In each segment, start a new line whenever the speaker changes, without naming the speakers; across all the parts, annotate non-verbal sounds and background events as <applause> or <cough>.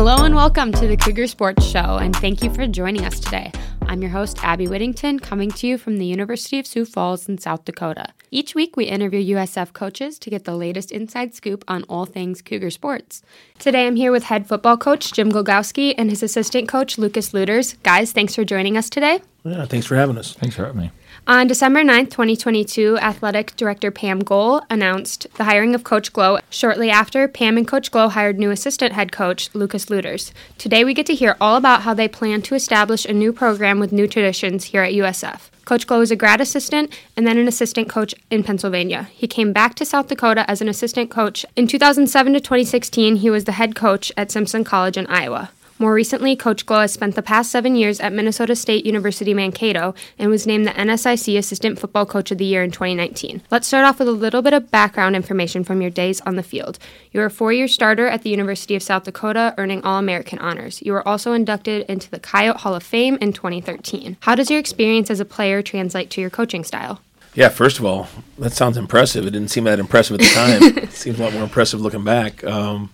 Hello and welcome to the Cougar Sports Show, and thank you for joining us today. I'm your host, Abby Whittington, coming to you from the University of Sioux Falls in South Dakota. Each week, we interview USF coaches to get the latest inside scoop on all things Cougar sports. Today, I'm here with head football coach Jim Glogowski and his assistant coach Lucas Lueders. Guys, thanks for joining us today.
Yeah, thanks for having us.
Thanks for having me.
On December 9th, 2022, Athletic Director Pam Gohl announced the hiring of Coach Glo. Shortly after, Pam and Coach Glo hired new assistant head coach Lucas Lueders. Today, we get to hear all about how they plan to establish a new program with new traditions here at USF. Coach Glo was a grad assistant and then an assistant coach in Pennsylvania. He came back to South Dakota as an assistant coach. In 2007 to 2016, he was the head coach at Simpson College in Iowa. More recently, Coach Glo has spent the past seven years at Minnesota State University Mankato and was named the NSIC Assistant Football Coach of the Year in 2019. Let's start off with a little bit of background information from your days on the field. You were a four year starter at the University of South Dakota, earning All American honors. You were also inducted into the Coyote Hall of Fame in 2013. How does your experience as a player translate to your coaching style?
Yeah, first of all, that sounds impressive. It didn't seem that impressive at the time. it <laughs> seems a lot more impressive looking back. Um,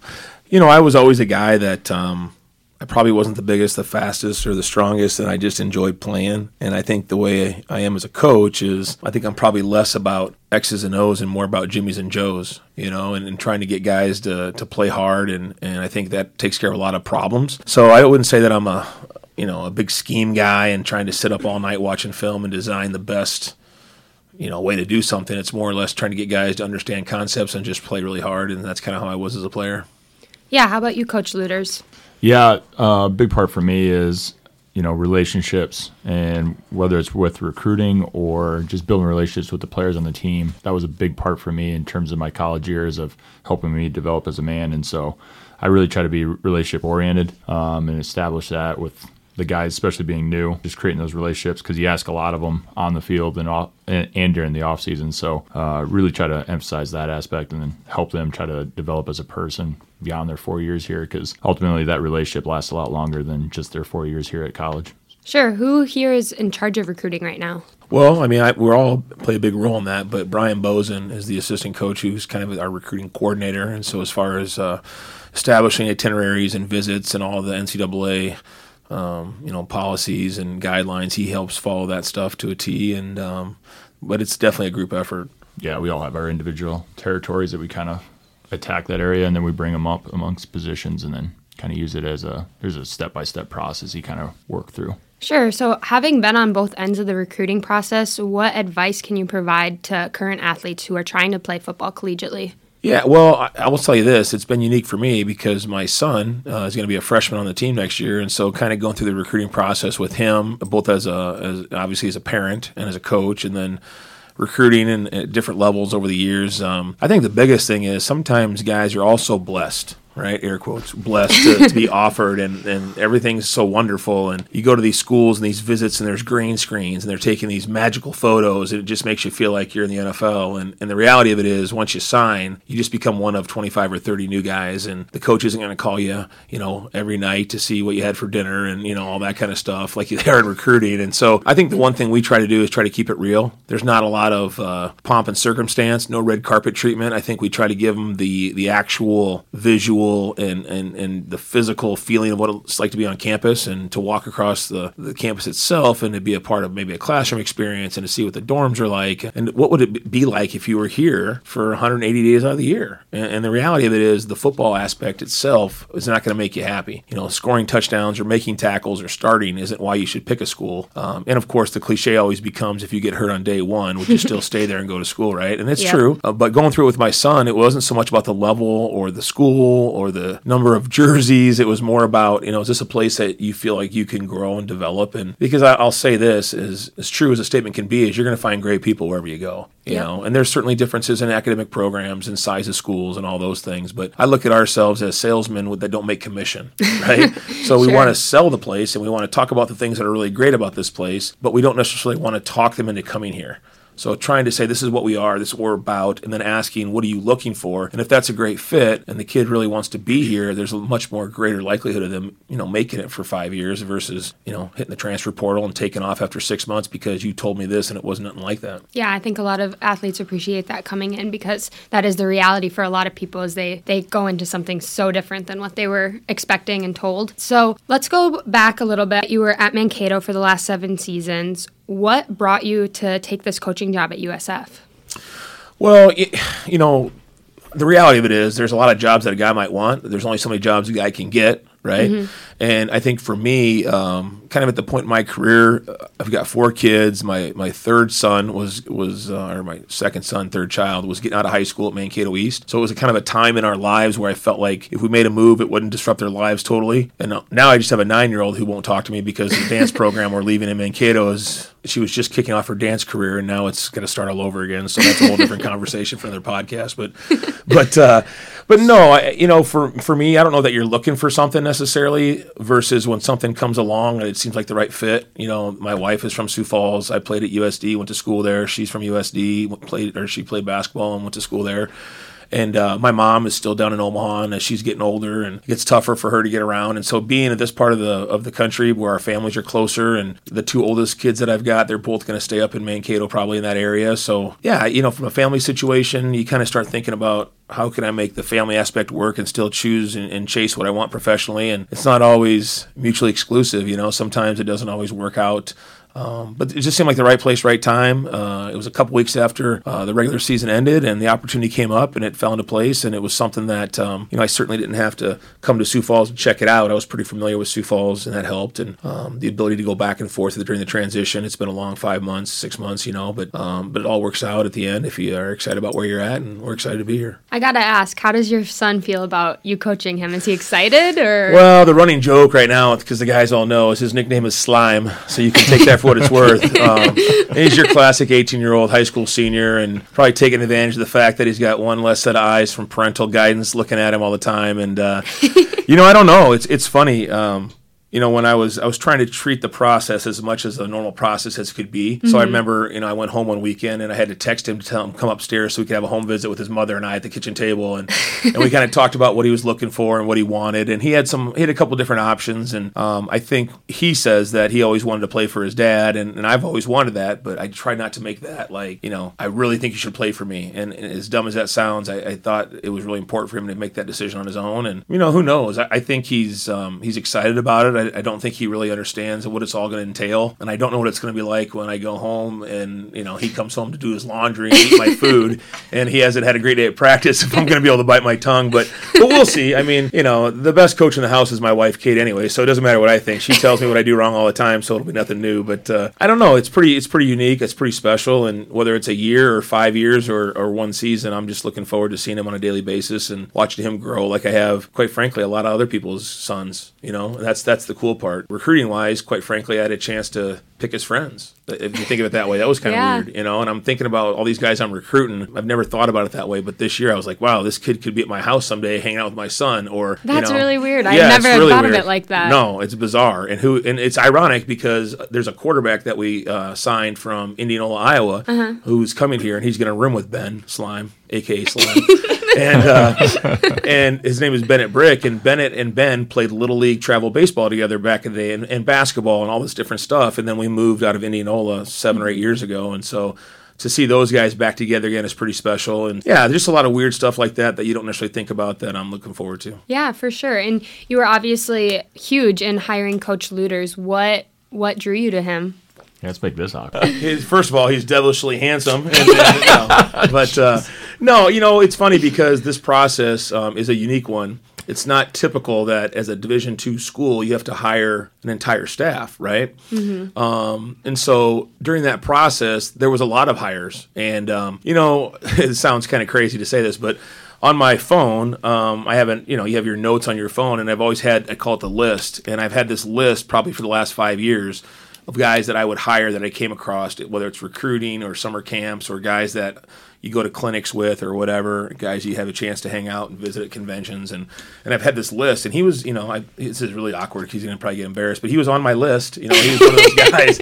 you know, I was always a guy that. Um, I probably wasn't the biggest, the fastest, or the strongest, and I just enjoyed playing. And I think the way I am as a coach is I think I'm probably less about X's and O's and more about Jimmy's and Joe's, you know, and, and trying to get guys to, to play hard. And, and I think that takes care of a lot of problems. So I wouldn't say that I'm a, you know, a big scheme guy and trying to sit up all night watching film and design the best you know way to do something. It's more or less trying to get guys to understand concepts and just play really hard, and that's kind of how I was as a player.
Yeah, how about you, Coach Lueders?
Yeah, a uh, big part for me is you know relationships and whether it's with recruiting or just building relationships with the players on the team. That was a big part for me in terms of my college years of helping me develop as a man. And so i really try to be relationship oriented um, and establish that with the guys, especially being new, just creating those relationships because you ask a lot of them on the field and off, and, during the off season. So uh, really try to emphasize that aspect and then help them try to develop as a person beyond their four years here because ultimately that relationship lasts a lot longer than just their four years here at college.
Sure. Who here is in charge of recruiting right now?
Well, I mean, I, we're all play a big role in that, but Brian Bozen is the assistant coach who's kind of our recruiting coordinator. And so, as far as uh, establishing itineraries and visits and all the NCAA um, you know policies and guidelines. He helps follow that stuff to a T, and um, but it's definitely a group effort.
Yeah, we all have our individual territories that we kind of attack that area, and then we bring them up amongst positions, and then kind of use it as a there's a step by step process you kind of work through.
Sure. So, having been on both ends of the recruiting process, what advice can you provide to current athletes who are trying to play football collegiately?
Yeah, well, I, I, will tell you this: it's been unique for me because my son uh, is going to be a freshman on the team next year, and so kind of going through the recruiting process with him, both as a as obviously as a parent and as a coach, and then recruiting and at different levels over the years. Um, I think the biggest thing is sometimes guys are also blessed right? Air quotes, blessed to, to, be <laughs> offered, and, and everything's so wonderful. And you go to these schools and these visits, and there's green screens, and they're taking these magical photos, and it just makes you feel like you're in the NFL. And, and the reality of it is, once you sign, you just become one of 25 or 30 new guys, and the coach isn't going to call you, you know, every night to see what you had for dinner and, you know, all that kind of stuff like they <laughs> are in recruiting. And so I think the one thing we try to do is try to keep it real. There's not a lot of uh, pomp and circumstance, no red carpet treatment. I think we try to give them the, the actual visual and, and, and the physical feeling of what it's like to be on campus and to walk across the, the campus itself and to be a part of maybe a classroom experience and to see what the dorms are like and what would it be like if you were here for 180 days out of the year. And, and the reality of it is the football aspect itself is not going to make you happy. You know, scoring touchdowns or making tackles or starting isn't why you should pick a school. Um, and of course, the cliche always becomes if you get hurt on day one, would you still <laughs> stay there and go to school, right? And it's yep. true. Uh, but going through it with my son, it wasn't so much about the level or the school or the number of jerseys. It was more about, you know, is this a place that you feel like you can grow and develop? And because I, will say this is as true as a statement can be, is you're going to find great people wherever you go. You yep. know, and there's certainly differences in academic programs and size of schools and all those things. But I look at ourselves as salesmen that don't make commission, <laughs> right? so we sure. want to sell the place and we want to talk about the things that are really great about this place, but we don't necessarily want to talk them into coming here So trying to say this is what we are, this is what we're about, and then asking what are you looking for, and if that's a great fit, and the kid really wants to be here, there's a much more greater likelihood of them, you know, making it for five years versus you know hitting the transfer portal and taking off after six months because you told me this and it wasn't nothing like that.
Yeah, I think a lot of athletes appreciate that coming in because that is the reality for a lot of people is they they go into something so different than what they were expecting and told. So let's go back a little bit. You were at Mankato for the last seven seasons. What brought you to take this coaching job at USF?
Well, you know, the reality of it is there's a lot of jobs that a guy might want. There's only so many jobs a guy can get, right? Mm-hmm. And I think for me, um, kind of at the point in my career, uh, I've got four kids. My my third son was was uh, or my second son, third child was getting out of high school at Mankato East. So it was a kind of a time in our lives where I felt like if we made a move, it wouldn't disrupt their lives totally. And now I just have a nine year old who won't talk to me because the dance <laughs> program we're leaving in Mankato is she was just kicking off her dance career and now it's going to start all over again. So that's a whole different <laughs> conversation for another podcast. But but uh, but no, I, you know, for for me, I don't know that you're looking for something necessarily versus when something comes along and it seems like the right fit. You know, my wife is from Sioux Falls. I played at USD, went to school there. She's from USD, played or she played basketball and went to school there. And uh, my mom is still down in Omaha, and as she's getting older, and it gets tougher for her to get around. And so, being at this part of the of the country where our families are closer, and the two oldest kids that I've got, they're both going to stay up in Mankato, probably in that area. So, yeah, you know, from a family situation, you kind of start thinking about how can I make the family aspect work and still choose and, and, chase what I want professionally. And it's not always mutually exclusive. You know, sometimes it doesn't always work out um, but it just seemed like the right place, right time. Uh, it was a couple weeks after uh, the regular season ended, and the opportunity came up, and it fell into place. And it was something that um, you know I certainly didn't have to come to Sioux Falls and check it out. I was pretty familiar with Sioux Falls, and that helped. And um, the ability to go back and forth during the transition. It's been a long five months, six months, you know, but um, but it all works out at the end if you are excited about where you're at, and we're excited to be here.
I gotta ask, how does your son feel about you coaching him? Is he excited or?
Well, the running joke right now, because the guys all know, is his nickname is Slime, so you can take that what it's worth. <laughs> Um, he's your classic 18 year old high school senior and probably taking advantage of the fact that he's got one less set of eyes from parental guidance looking at him all the time. And, uh, <laughs> you know, I don't know. It's, it's funny. Um, you know, when I was I was trying to treat the process as much as a normal process as could be. Mm-hmm. So I mm-hmm. remember, you know, I went home one weekend and I had to text him to tell him come upstairs so we could have a home visit with his mother and I at the kitchen table, and and we kind of talked about what he was looking for and what he wanted, and he had some he had a couple different options, and um, I think he says that he always wanted to play for his dad, and, and I've always wanted that, but I try not to make that like you know I really think you should play for me, and, and as dumb as that sounds, I, I, thought it was really important for him to make that decision on his own, and you know who knows, I, I think he's um, he's excited about it. I, I don't think he really understands what it's all going to entail. And I don't know what it's going to be like when I go home and, you know, he comes home to do his laundry and eat my <laughs> food and he hasn't had a great day at practice if I'm going to be able to bite my tongue. But, but we'll see. I mean, you know, the best coach in the house is my wife, Kate, anyway. So it doesn't matter what I think. She tells me what I do wrong all the time. So it'll be nothing new. But uh, I don't know. It's pretty, it's pretty unique. It's pretty special. And whether it's a year or five years or, or one season, I'm just looking forward to seeing him on a daily basis and watching him grow like I have, quite frankly, a lot of other people's sons. You know, that's that's the cool part. Recruiting wise, quite frankly, I had a chance to pick his friends. If you think of it that way, that was kind of yeah. weird, you know. And I'm thinking about all these guys I'm recruiting. I've never thought about it that way, but this year I was like, wow, this kid could be at my house someday, hanging out with my son. Or
that's
you know,
really weird. Yeah, I never really thought weird. of it like that.
No, it's bizarre, and who and it's ironic because there's a quarterback that we uh, signed from Indianola, Iowa, uh-huh. who's coming here, and he's going to room with Ben Slime, aka <laughs> Slime. and uh, and his name is Bennett Brick, and Bennett and Ben played little league travel baseball together back in the day, and, and basketball and all this different stuff. And then we moved out of Indianola seven or eight years ago, and so to see those guys back together again is pretty special. And yeah, there's just a lot of weird stuff like that that you don't necessarily think about that I'm looking forward to.
Yeah, for sure. And you were obviously huge in hiring Coach Lueders. What what drew you to him?
Yeah, let's make this awkward. <laughs>
His, first of all, he's devilishly handsome. And, then, you know, but uh, no, you know, it's funny because this process um, is a unique one. It's not typical that as a Division two school you have to hire an entire staff, right? Mm-hmm. Um, and so during that process, there was a lot of hires, and um, you know, <laughs> it sounds kind of crazy to say this, but on my phone, um, I haven't, you know, you have your notes on your phone, and I've always had, I call it the list, and I've had this list probably for the last five years of guys that I would hire that I came across, whether it's recruiting or summer camps or guys that you go to clinics with or whatever, guys you have a chance to hang out and visit at conventions. And, and I've had this list, and he was, you know, I, this is really awkward he's going to probably get embarrassed, but he was on my list. You know, he was one of those <laughs> guys.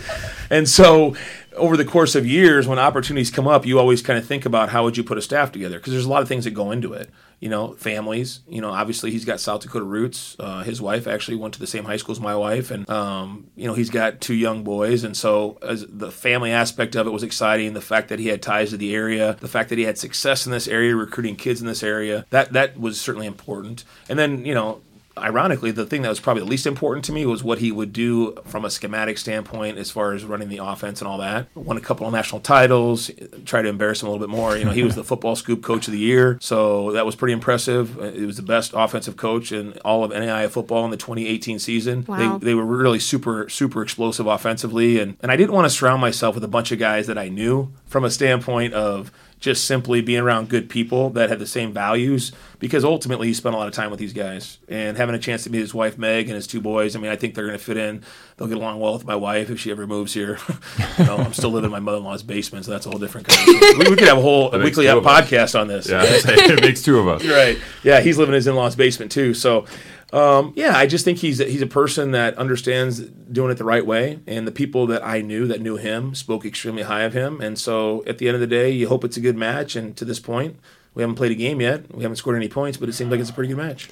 And so over the course of years, when opportunities come up, you always kind of think about how would you put a staff together because there's a lot of things that go into it. You know, families. You know, obviously he's got South Dakota roots. Uh, his wife actually went to the same high school as my wife, and um, you know he's got two young boys, and so the family aspect of it was exciting. The fact that he had ties to the area, the fact that he had success in this area, recruiting kids in this area, that that was certainly important. And then you know ironically, the thing that was probably the least important to me was what he would do from a schematic standpoint as far as running the offense and all that. Won a couple of national titles, tried to embarrass him a little bit more. You know, he was the <laughs> football scoop coach of the year, so that was pretty impressive. It was the best offensive coach in all of NAIA football in the 2018 season.
Wow.
They, they were really super, super explosive offensively, and, and I didn't want to surround myself with a bunch of guys that I knew from a standpoint of just simply being around good people that have the same values because ultimately he spent a lot of time with these guys and having a chance to meet his wife Meg and his two boys. I mean, I think they're going to fit in. They'll get along well with my wife if she ever moves here. <laughs> you know, I'm still living in my mother-in-law's basement, so that's a whole different conversation. we, we could have a whole
That makes
weekly
us.
podcast on this.
Yeah, <laughs> it makes two of us. <laughs>
right. Yeah, he's living in his in-laws basement too. So, um, yeah, I just think he's he's a person that understands doing it the right way, and the people that I knew that knew him spoke extremely high of him. And so, at the end of the day, you hope it's a good match. And to this point, we haven't played a game yet. We haven't scored any points, but it seems like it's a pretty good match.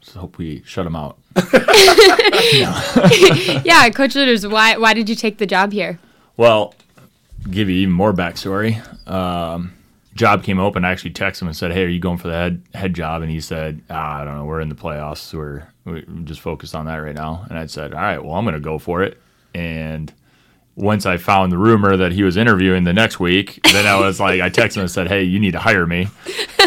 Just hope we shut him out. <laughs> <laughs>
yeah, Coach Lueders, why why did you take the job here?
Well, give you even more backstory. Um, job came open. I actually texted him and said, "Hey, are you going for the head head job?" And he said, ah, "I don't know. We're in the playoffs. We're we're just focused on that right now." And I said, "All right. Well, I'm going to go for it." And once I found the rumor that he was interviewing the next week, then I was like, I texted him and said, "Hey, you need to hire me." <laughs>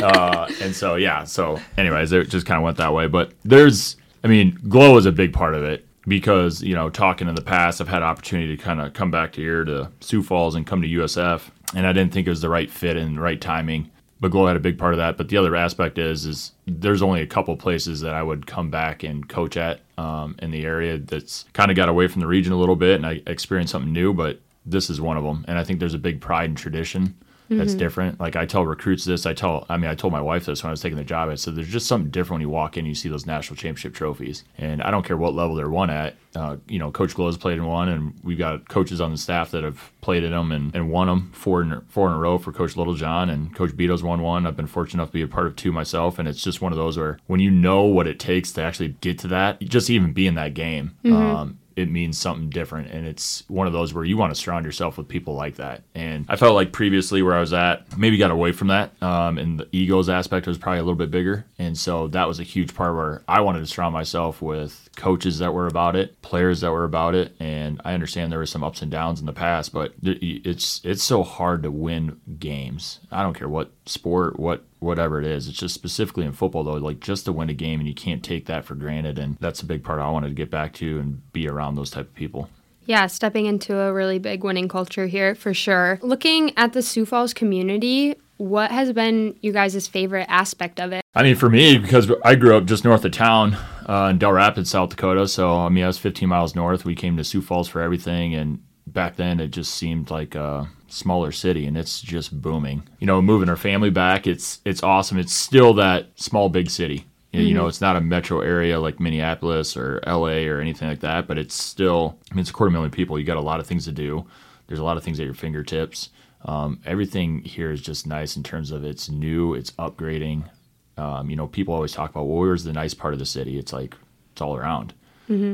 Uh, and so yeah. So, anyways, it just kind of went that way. But there's, I mean, Glo is a big part of it because you know, talking in the past, I've had opportunity to kind of come back to here to Sioux Falls and come to USF, and I didn't think it was the right fit and the right timing. But Glo had a big part of that. But the other aspect is, is there's only a couple places that I would come back and coach at um, in the area that's kind of got away from the region a little bit, and I experienced something new. But this is one of them, and I think there's a big pride and tradition that's different. Like I tell recruits this, I tell, I mean, I told my wife this when I was taking the job. I said, there's just something different when you walk in, and you see those national championship trophies, and I don't care what level they're won at. Uh, you know, Coach Glo's played in one, and we've got coaches on the staff that have played in them and, and won them four in, four in a row for Coach Littlejohn, and Coach Beto's won one. I've been fortunate enough to be a part of two myself, and it's just one of those where when you know what it takes to actually get to that, just even be in that game, um, it means something different. And it's one of those where you want to surround yourself with people like that. And I felt like previously where I was at, maybe got away from that. Um, and the egos aspect was probably a little bit bigger. And so that was a huge part where I wanted to surround myself with coaches that were about it, players that were about it. And I understand there were some ups and downs in the past, but it's it's so hard to win games. I don't care what sport, what whatever it is. It's just specifically in football though, like just to win a game and you can't take that for granted and that's a big part I wanted to get back to and be around those type of people.
Yeah, stepping into a really big winning culture here for sure. Looking at the Sioux Falls community, what has been you guys' favorite aspect of it?
I mean, for me, because I grew up just north of town uh, in Dell Rapids, South Dakota. So, I mean, I was 15 miles north. We came to Sioux Falls for everything. And back then, it just seemed like a smaller city and it's just booming. You know, moving our family back, it's it's awesome. It's still that small, big city. You you know, it's not a metro area like Minneapolis or LA or anything like that, but it's still, I mean, it's a quarter million people. You got a lot of things to do. There's a lot of things at your fingertips. Um, everything here is just nice in terms of it's new, it's upgrading. Um, you know, people always talk about, well, where's the nice part of the city? It's like it's all around.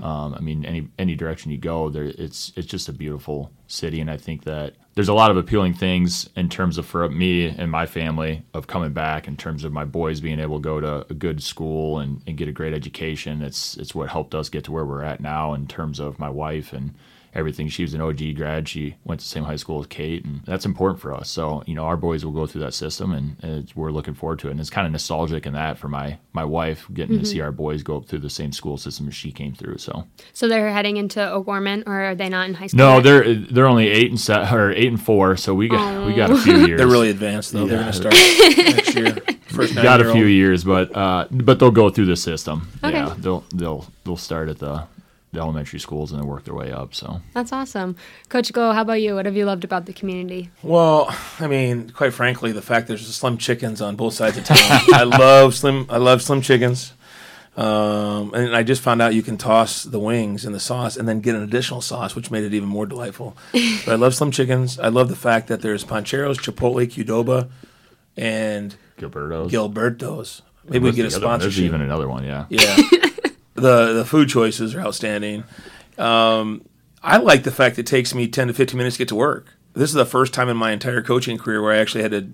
Um, I mean, any any direction you go, there it's it's just a beautiful city, and I think that there's a lot of appealing things in terms of for me and my family of coming back. In terms of my boys being able to go to a good school and, and get a great education, it's it's what helped us get to where we're at now. In terms of my wife and everything. She was an OG grad. She went to the same high school as Kate, and that's important for us. So, you know, our boys will go through that system, and it's, we're looking forward to it. And it's kind of nostalgic in that for my my wife getting to see our boys go up through the same school system as she came through. So,
So they're heading into O'Gorman, or are they not in high school?
no,
yet?
they're they're only eight and se- or eight and four, so we got we got a few years.
They're really advanced though. They're going to start next year. <laughs> First
got a few years, but uh, but they'll go through the system.
Okay.
Yeah, they'll they'll they'll start at the the elementary schools and then work their way up. So.
That's awesome. Coach Go, how about you? What have you loved about the community?
Well, I mean, quite frankly, the fact there's Slim Chickens on both sides of town. I love Slim. I love Slim Chickens. Um, and I just found out you can toss the wings in the sauce and then get an additional sauce, which made it even more delightful. but I love Slim Chickens. I love the fact that there's Pancheros, Chipotle, Qdoba, and
Gilberto's.
Gilberto's. Maybe we
What's
get a
the other one? There's even another one, yeah.
Yeah. <laughs> the the food choices are outstanding. Um, I like the fact it takes me 10 to 15 minutes to get to work. This is the first time in my entire coaching career where I actually had to,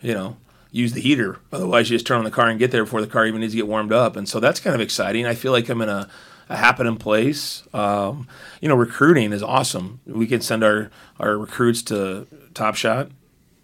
you know, use the heater. Otherwise, you just turn on the car and get there before the car even needs to get warmed up. And so that's kind of exciting. I feel like I'm in a, a happening place. Um, you know, recruiting is awesome. We can send our, our recruits to Top Shot.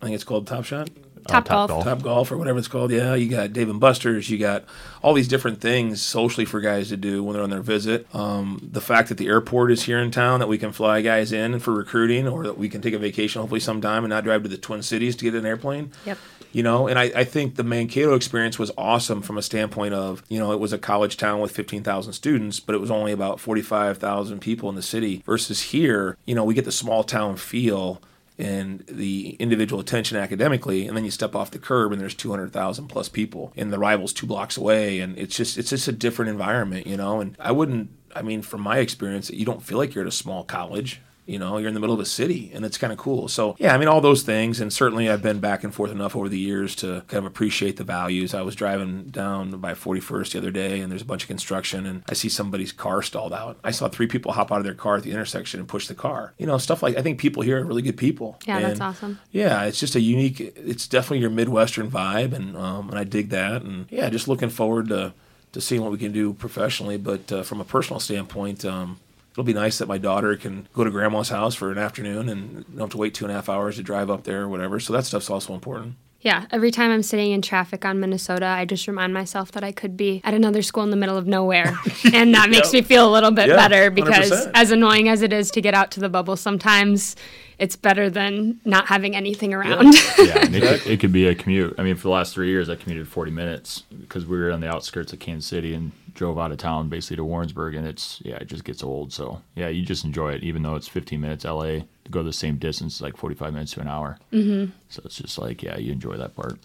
I think it's called Top Shot.
Top
Top
golf.
Golf.
Top Golf or whatever it's called. Yeah, you got Dave and Buster's. You got all these different things socially for guys to do when they're on their visit. Um, the fact that the airport is here in town, that we can fly guys in for recruiting, or that we can take a vacation hopefully sometime and not drive to the Twin Cities to get an airplane.
Yep.
You know, and I, I think the Mankato experience was awesome from a standpoint of, you know, it was a college town with 15,000 students, but it was only about 45,000 people in the city versus here, you know, we get the small town feel and the individual attention academically, and then you step off the curb and there's 200,000 plus people, and the rival's two blocks away, and it's just it's just a different environment, you know. And I wouldn't, I mean, from my experience, you don't feel like you're at a small college. You know, you're in the middle of a city, and it's kind of cool. So, yeah, I mean, all those things, and certainly I've been back and forth enough over the years to kind of appreciate the values. I was driving down by 41st the other day, and there's a bunch of construction, and I see somebody's car stalled out. I saw three people hop out of their car at the intersection and push the car. You know, stuff like I think people here are really good people.
Yeah, that's awesome.
Yeah, it's just a unique. It's definitely your Midwestern vibe, and um, and I dig that. And yeah, just looking forward to to seeing what we can do professionally. But uh, from a personal standpoint, um, it'll be nice that my daughter can go to grandma's house for an afternoon and don't have to wait two and a half hours to drive up there or whatever. So that stuff's also important.
Yeah, every time I'm sitting in traffic on Minnesota, I just remind myself that I could be at another school in the middle of nowhere. <laughs> and that makes
Yeah.
me feel a little bit
Yeah,
better because,
100%.
as annoying as it is to get out to the bubble, sometimes it's better than not having anything around.
yeah, and it, could, <laughs> it could be a commute. I mean, for the last three years, I commuted 40 minutes because we were on the outskirts of Kansas City and drove out of town basically to Warrensburg, and it's yeah, it just gets old. So yeah, you just enjoy it, even though it's 15 minutes. LA to go the same distance, like 45 minutes to an hour. Mm-hmm. So it's just like yeah, you enjoy that part.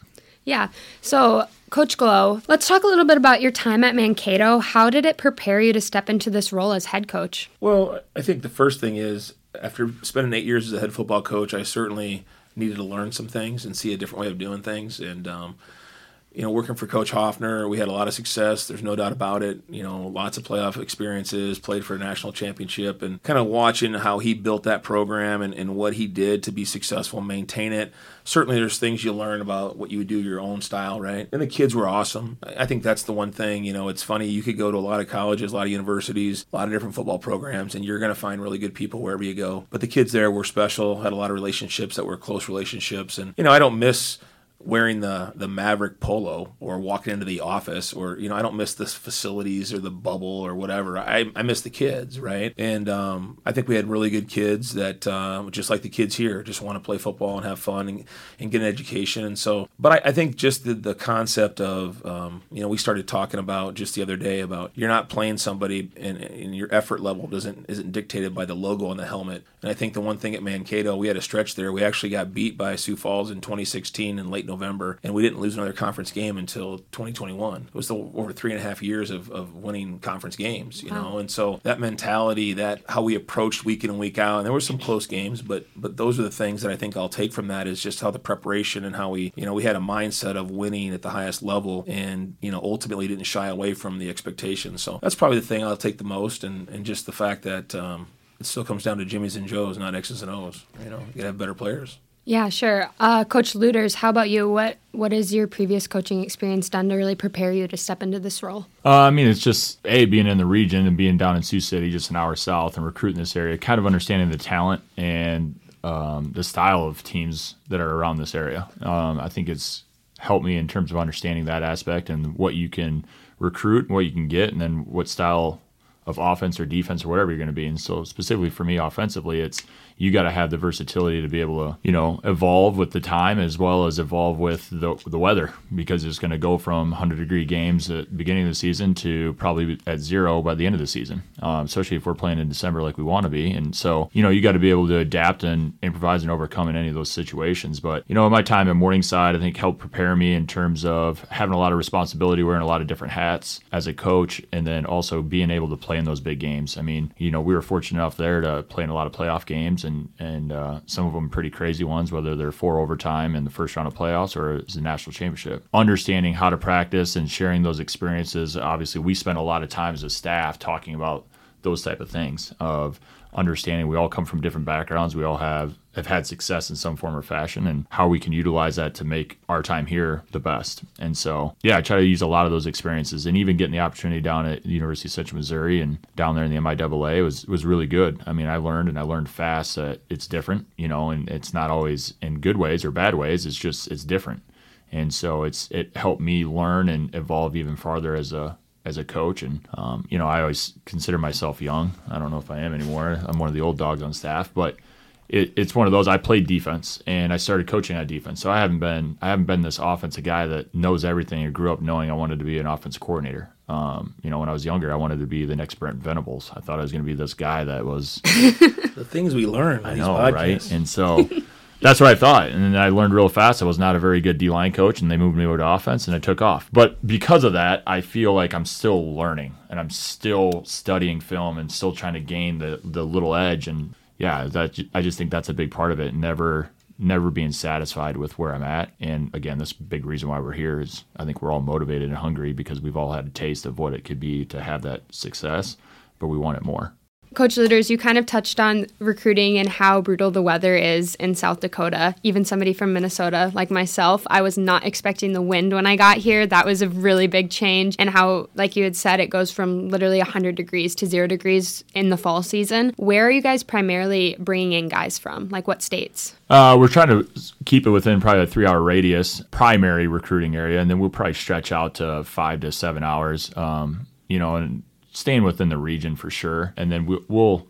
Yeah. So, Coach Glo, let's talk a little bit about your time at Mankato. How did it prepare you to step into this role as head coach?
Well, I think the first thing is after spending eight years as a head football coach, I certainly needed to learn some things and see a different way of doing things. And, um, you know, working for Coach Hoffner, we had a lot of success. There's no doubt about it. You know, lots of playoff experiences, played for a national championship, and kind of watching how he built that program and, and what he did to be successful, maintain it. Certainly, there's things you learn about what you would do your own style, right? And the kids were awesome. I I think that's the one thing. You know, it's funny. You could go to a lot of colleges, a lot of universities, a lot of different football programs, and you're going to find really good people wherever you go. But the kids there were special. Had a lot of relationships that were close relationships, and you know, I don't miss wearing the the Maverick polo or walking into the office or you know I don't miss the facilities or the bubble or whatever. I, I miss the kids, right? And um, I think we had really good kids that uh, just like the kids here just want to play football and have fun and, and get an education. And so, but I, I think just the, the concept of um, you know we started talking about just the other day about you're not playing somebody and, and your effort level doesn't isn't dictated by the logo on the helmet. And I think the one thing at Mankato we had a stretch there we actually got beat by Sioux Falls in 2016 in late November, and we didn't lose another conference game until 2021. It was the, over three and a half years of, of winning conference games, you know. And so that mentality, that how we approached week in and week out, and there were some close games, but but those are the things that I think I'll take from that is just how the preparation and how we, you know, we had a mindset of winning at the highest level, and you know, ultimately didn't shy away from the expectations. So that's probably the thing I'll take the most, and and just the fact that. Um, it still comes down to Jimmys and Joes, not X's and O's. You know, you gotta have better players.
Yeah, sure. Uh, Coach Lueders, how about you? What What has your previous coaching experience done to really prepare you to step into this role?
Uh, I mean, it's just a being in the region and being down in Sioux City, just an hour south, and recruiting this area. Kind of understanding the talent and um, the style of teams that are around this area. Um, I think it's helped me in terms of understanding that aspect and what you can recruit, what you can get, and then what style of offense or defense or whatever you're going to be. And so specifically for me offensively, it's you got to have the versatility to be able to, you know, evolve with the time as well as evolve with the, the weather because it's going to go from 100 degree games at the beginning of the season to probably at zero by the end of the season, um, especially if we're playing in December like we want to be. And so, you know, you got to be able to adapt and improvise and overcome in any of those situations. But, you know, my time at Morningside, I think helped prepare me in terms of having a lot of responsibility, wearing a lot of different hats as a coach, and then also being able to play in those big games. I mean, you know, we were fortunate enough there to play in a lot of playoff games and, and uh, some of them pretty crazy ones, whether they're four overtime in the first round of playoffs or it's a national championship. Understanding how to practice and sharing those experiences. Obviously, we spend a lot of time as a staff talking about those type of things of understanding. We all come from different backgrounds. We all have have had success in some form or fashion and how we can utilize that to make our time here the best. And so yeah i try to use a lot of those experiences and even getting the opportunity down at the university of central missouri and down there in the miaa was was really good. I mean i learned and i learned fast that it's different you know and it's not always in good ways or bad ways. It's just it's different. And so it's it helped me learn and evolve even farther as a as a coach. And, um, you know, I always consider myself young. I don't know if I am anymore. I'm one of the old dogs on staff, but it, it's one of those. I played defense and I started coaching on defense. So I haven't been, I haven't been this offensive guy that knows everything and grew up knowing I wanted to be an offensive coordinator. Um, you know, when I was younger, I wanted to be the next Brent Venables. I thought I was going to be this guy that was <laughs>
the things we learn.
I know, right? And so <laughs> that's what I thought. And then I learned real fast I was not a very good D line coach, and they moved me over to offense, and I took off. But because of that, I feel like I'm still learning, and I'm still studying film, and still trying to gain the the little edge. And yeah, that I just think that's a big part of it. Never never being satisfied with where I'm at. And again, this big reason why we're here is I think we're all motivated and hungry because we've all had a taste of what it could be to have that success, but we want it more.
Coach Lueders, you kind of touched on recruiting and how brutal the weather is in South Dakota. Even somebody from Minnesota, like myself, I was not expecting the wind when I got here. That was a really big change. And how, like you had said, it goes from literally 100 degrees to zero degrees in the fall season. Where are you guys primarily bringing in guys from? Like what states?
Uh, we're trying to keep it within probably a three hour radius, primary recruiting area, and then we'll probably stretch out to five to seven hours. Um, you know, and staying within the region for sure. And then we, will,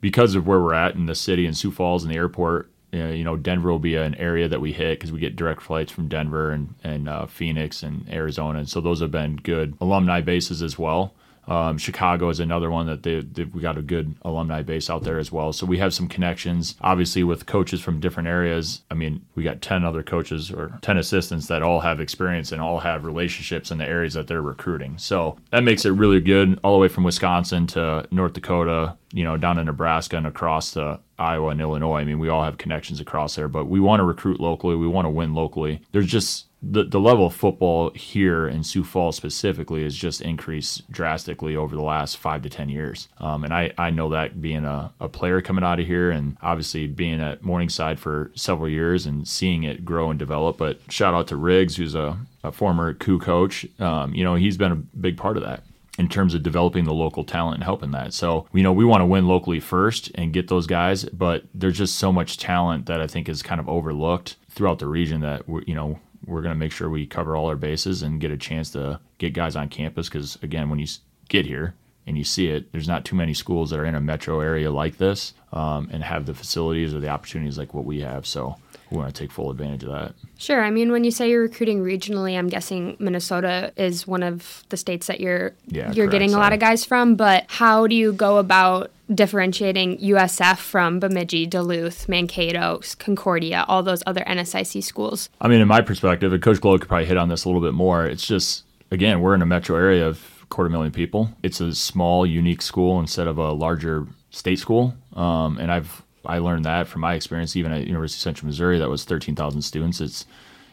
because of where we're at in the city and Sioux Falls and the airport, uh, you know, Denver will be an area that we hit because we get direct flights from Denver and and uh, Phoenix and Arizona, and so those have been good alumni bases as well. Um, Chicago is another one that they, we got a good alumni base out there as well. So we have some connections, obviously, with coaches from different areas. I mean, we got 10 other coaches or 10 assistants that all have experience and all have relationships in the areas that they're recruiting. So that makes it really good, all the way from Wisconsin to North Dakota, you know, down in Nebraska and across to Iowa and Illinois. I mean, we all have connections across there, but we want to recruit locally. We want to win locally. There's just the, the level of football here in Sioux Falls specifically has just increased drastically over the last five to 10 years. Um, and I, I know that being a, a player coming out of here and obviously being at Morningside for several years and seeing it grow and develop. But shout out to Riggs, who's a, a former Coo coach. Um, you know, he's been a big part of that in terms of developing the local talent and helping that. So, you know, we want to win locally first and get those guys, but there's just so much talent that I think is kind of overlooked throughout the region that you know, we're going to make sure we cover all our bases and get a chance to get guys on campus. Because again, when you get here and you see it, there's not too many schools that are in a metro area like this um, and have the facilities or the opportunities like what we have. So we want to take full advantage of that.
Sure. I mean, when you say you're recruiting regionally, I'm guessing Minnesota is one of the states that you're yeah, you're correct, getting a lot of guys from. But how do you go about differentiating USF from Bemidji, Duluth, Mankato, Concordia, all those other NSIC schools?
I mean, in my perspective, and Coach Glo could probably hit on this a little bit more. It's just again, we're in a metro area of quarter million people. It's a small, unique school instead of a larger state school. Um, and I've I learned that from my experience, even at University of Central Missouri, that was 13,000 students. It's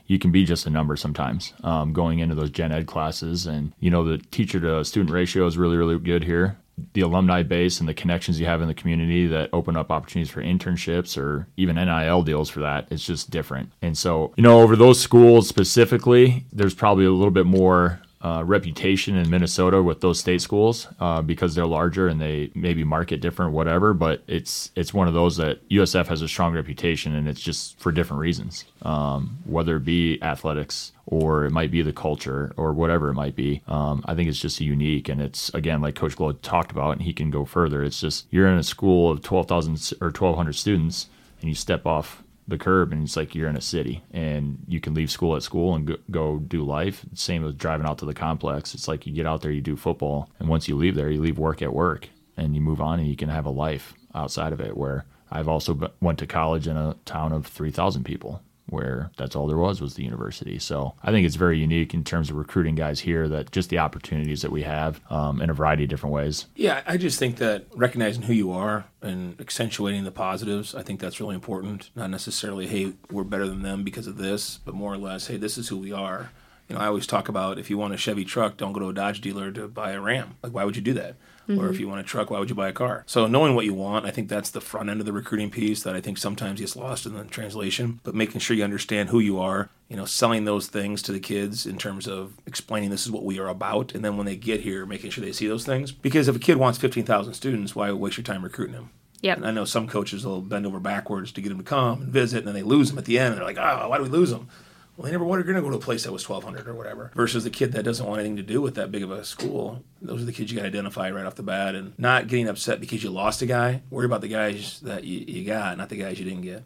you can be just a number sometimes um, going into those gen ed classes, and you know the teacher to student ratio is really really good here. The alumni base and the connections you have in the community that open up opportunities for internships or even NIL deals for that, it's just different. And so, you know, over those schools specifically, there's probably a little bit more uh, reputation in Minnesota with those state schools uh, because they're larger and they maybe market different, whatever. But it's it's one of those that USF has a strong reputation, and it's just for different reasons, um, whether it be athletics or it might be the culture or whatever it might be. Um, I think it's just unique. And it's, again, like Coach Glo talked about, and he can go further. It's just you're in a school of 12,000 or 1,200 students and you step off the curb and it's like you're in a city and you can leave school at school and go, go do life. Same with driving out to the complex. It's like you get out there, you do football, and once you leave there, you leave work at work and you move on and you can have a life outside of it where I've also went to college in a town of 3,000 people where that's all there was was the university. So I think it's very unique in terms of recruiting guys here that just the opportunities that we have um, in a variety of different ways.
Yeah, I just think that recognizing who you are and accentuating the positives, I think that's really important. Not necessarily, hey, we're better than them because of this, but more or less, hey, this is who we are. You know, I always talk about if you want a Chevy truck, don't go to a Dodge dealer to buy a Ram. Like, why would you do that? Mm-hmm. Or if you want a truck, why would you buy a car? So knowing what you want, I think that's the front end of the recruiting piece that I think sometimes gets lost in the translation. But making sure you understand who you are, you know, selling those things to the kids in terms of explaining this is what we are about, and then when they get here, making sure they see those things. Because if a kid wants fifteen thousand students, why waste your time recruiting them?
Yep.
And I know some coaches will bend over backwards to get them to come and visit, and then they lose them at the end. And they're like, "Oh, why do we lose them?" Well, they never wanted going to go to a place that was 1,200 or whatever. Versus the kid that doesn't want anything to do with that big of a school. Those are the kids you got to identify right off the bat and not getting upset because you lost a guy. Worry about the guys that you, you got, not the guys you didn't get.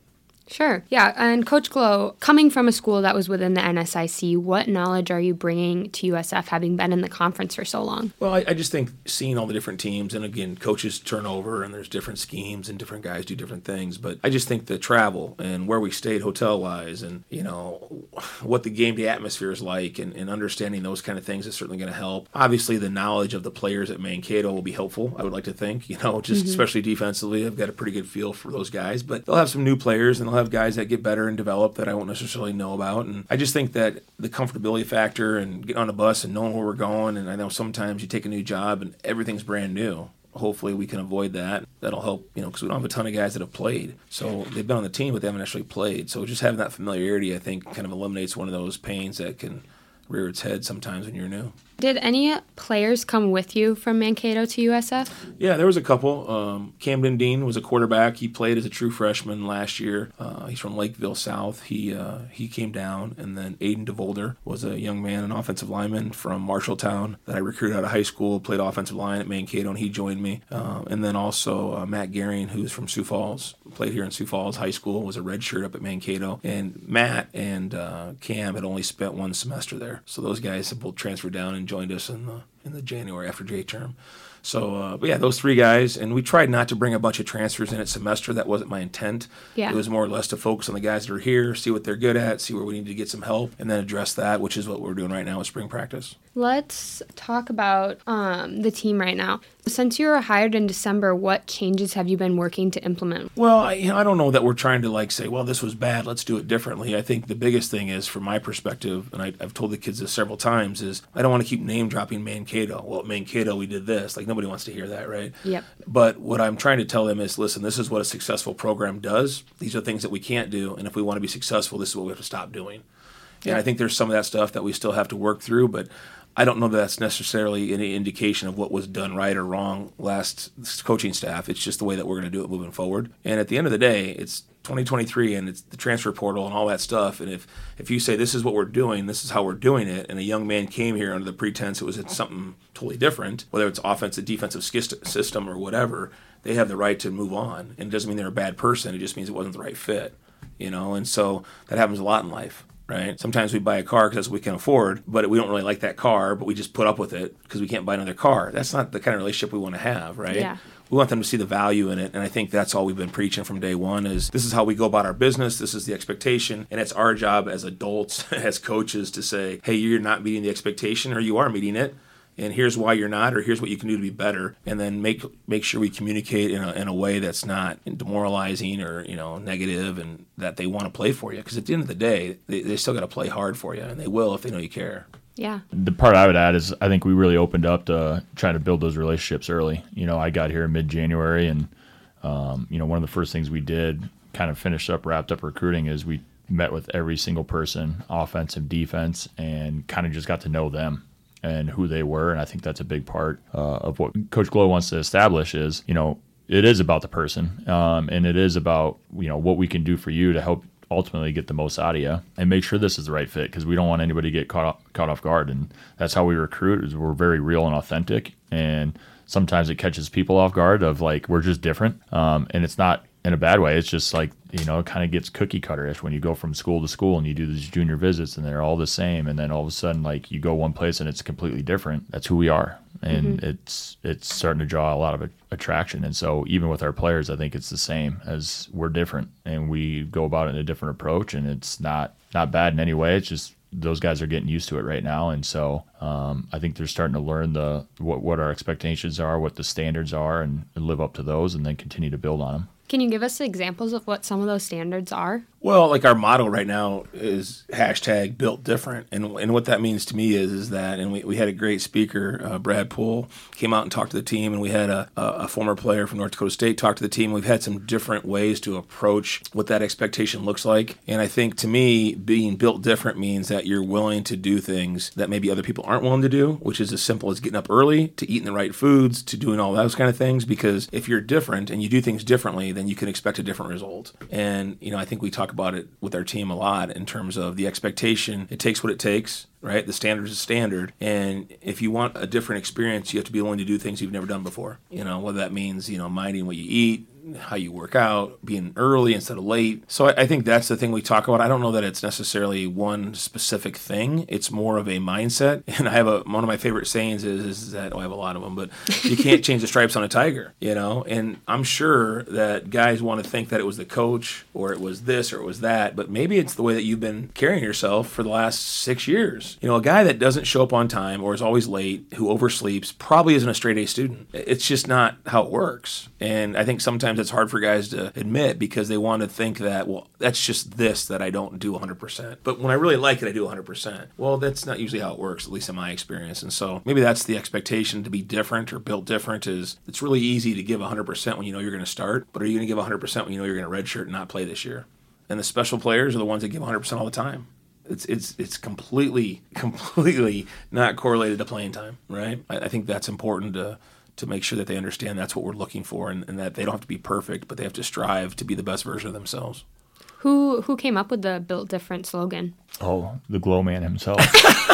Sure. Yeah. And Coach Glo, coming from a school that was within the NSIC, what knowledge are you bringing to USF having been in the conference for so long?
Well, I, I, just think seeing all the different teams, and again, coaches turn over and there's different schemes and different guys do different things. But I just think the travel and where we stayed hotel wise and, you know, what the game day atmosphere is like and, and understanding those kind of things is certainly going to help. Obviously, the knowledge of the players at Mankato will be helpful, I would like to think, you know, just mm-hmm. especially defensively. I've got a pretty good feel for those guys, but they'll have some new players and they'll have guys that get better and develop that I won't necessarily know about. And I just think that the comfortability factor and getting on a bus and knowing where we're going. And I know sometimes you take a new job and everything's brand new. Hopefully, we can avoid that. That'll help, you know, because we don't have a ton of guys that have played. So they've been on the team, but they haven't actually played. So just having that familiarity, I think, kind of eliminates one of those pains that can rear its head sometimes when you're new.
Did any players come with you from Mankato to USF?
Yeah, there was a couple. Um, Camden Dean was a quarterback. He played as a true freshman last year. Uh, he's from Lakeville South. He uh, he came down, and then Aiden DeVolder was a young man, an offensive lineman from Marshalltown that I recruited out of high school. Played offensive line at Mankato, and he joined me. Uh, and then also uh, Matt Garion, who's from Sioux Falls, played here in Sioux Falls High School, was a redshirt up at Mankato. And Matt and uh, Cam had only spent one semester there, so those guys have both transferred down and joined us in the in the January after J term. So, uh, but yeah, those three guys, and we tried not to bring a bunch of transfers in at semester. That wasn't my intent.
Yeah.
It was more or less to focus on the guys that are here, see what they're good at, see where we need to get some help, and then address that, which is what we're doing right now with spring practice.
Let's talk about um, the team right now. Since you were hired in December, what changes have you been working to implement?
Well, I, you know, I don't know that we're trying to like say, well, this was bad, let's do it differently. I think the biggest thing is, from my perspective, and I, have told the kids this several times, is I don't want to keep name dropping Mankato. Well, at Mankato, we did this. Like, nobody wants to hear that, right?
Yep.
But what I'm trying to tell them is, listen, this is what a successful program does. These are things that we can't do. And if we want to be successful, this is what we have to stop doing. And I think there's some of that stuff that we still have to work through, but I don't know that that's necessarily any indication of what was done right or wrong last coaching staff. It's just the way that we're going to do it moving forward. And at the end of the day, it's 2023 and it's the transfer portal and all that stuff. And if if you say this is what we're doing, this is how we're doing it, and a young man came here under the pretense it was something totally different, whether it's offensive, defensive system or whatever, they have the right to move on. And it doesn't mean they're a bad person. It just means it wasn't the right fit. You know, and so that happens a lot in life right? Sometimes we buy a car because that's what we can afford, but we don't really like that car, but we just put up with it because we can't buy another car. That's not the kind of relationship we want to have, right?
Yeah.
We want them to see the value in it, and I think that's all we've been preaching from day one. Is this is how we go about our business? This is the expectation, and it's our job as adults, <laughs> as coaches, to say, "Hey, you're not meeting the expectation, or you are meeting it. And here's why you're not or here's what you can do to be better. And then make make sure we communicate in a, in a way that's not demoralizing or you know negative and that they want to play for you. Because at the end of the day they, they still got to play hard for you and they will if they know you care
yeah.
The part I would add is I think we really opened up to trying to build those relationships early. You know, I got here in mid January, and um, you know, one of the first things we did, kind of finished up, wrapped up recruiting, is we met with every single person, offensive, defense, and kind of just got to know them and who they were. And I think that's a big part uh, of what Coach Glo wants to establish is, you know, it is about the person um, and it is about, you know, what we can do for you to help ultimately get the most out of you and make sure this is the right fit because we don't want anybody to get caught off, caught off guard. And that's how we recruit. Is we're very real and authentic, and sometimes it catches people off guard of like we're just different, um, and it's not in a bad way. It's just like you know, it kind of gets cookie cutterish when you go from school to school and you do these junior visits and they're all the same, and then all of a sudden, like you go one place and it's completely different. That's who we are, and mm-hmm. it's it's starting to draw a lot of attraction. And so, even with our players, I think it's the same as we're different and we go about it in a different approach, and it's not not bad in any way. It's just those guys are getting used to it right now, and so um, I think they're starting to learn the what what our expectations are, what the standards are, and, and live up to those, and then continue to build on them.
Can you give us examples of what some of those standards are?
Well, like our motto right now is hashtag built different. And, and what that means to me is, is that, and we, we had a great speaker, uh, Brad Poole, came out and talked to the team. And we had a, a former player from North Dakota State talk to the team. We've had some different ways to approach what that expectation looks like. And I think to me, being built different means that you're willing to do things that maybe other people aren't willing to do, which is as simple as getting up early, to eating the right foods, to doing all those kind of things. Because if you're different and you do things differently, then you can expect a different result. And, you know, I think we talk about it with our team a lot in terms of the expectation. It takes what it takes, right? The standard is standard. And if you want a different experience, you have to be willing to do things you've never done before. You know, whether that means, you know, minding what you eat, how you work out, being early instead of late. So I, I, think that's the thing we talk about. I don't know that it's necessarily one specific thing. It's more of a mindset. <laughs> And I have a one of my favorite sayings is, is that oh, I have a lot of them, but you can't change the stripes on a tiger, you know. And I'm sure that guys want to think that it was the coach or it was this or it was that, but maybe it's the way that you've been carrying yourself for the last six years. You know, a guy that doesn't show up on time or is always late, who oversleeps, probably isn't a straight A student. It's just not how it works. And I think sometimes sometimes it's hard for guys to admit because they want to think that, well, that's just this that I don't do 100%. But when I really like it, I do 100%. Well, that's not usually how it works, at least in my experience. And so maybe that's the expectation to be different or built different is it's really easy to give 100% when you know you're going to start, but are you going to give 100% when you know you're going to redshirt and not play this year? And the special players are the ones that give 100% all the time it's it's it's completely <laughs> completely not correlated to playing time, right? I, I, think that's important to to make sure that they understand that's what we're looking for and, and that they don't have to be perfect, but they have to strive to be the best version of themselves.
Who who came up with the "Built Different" slogan?
Oh, the Glo Man himself. <laughs>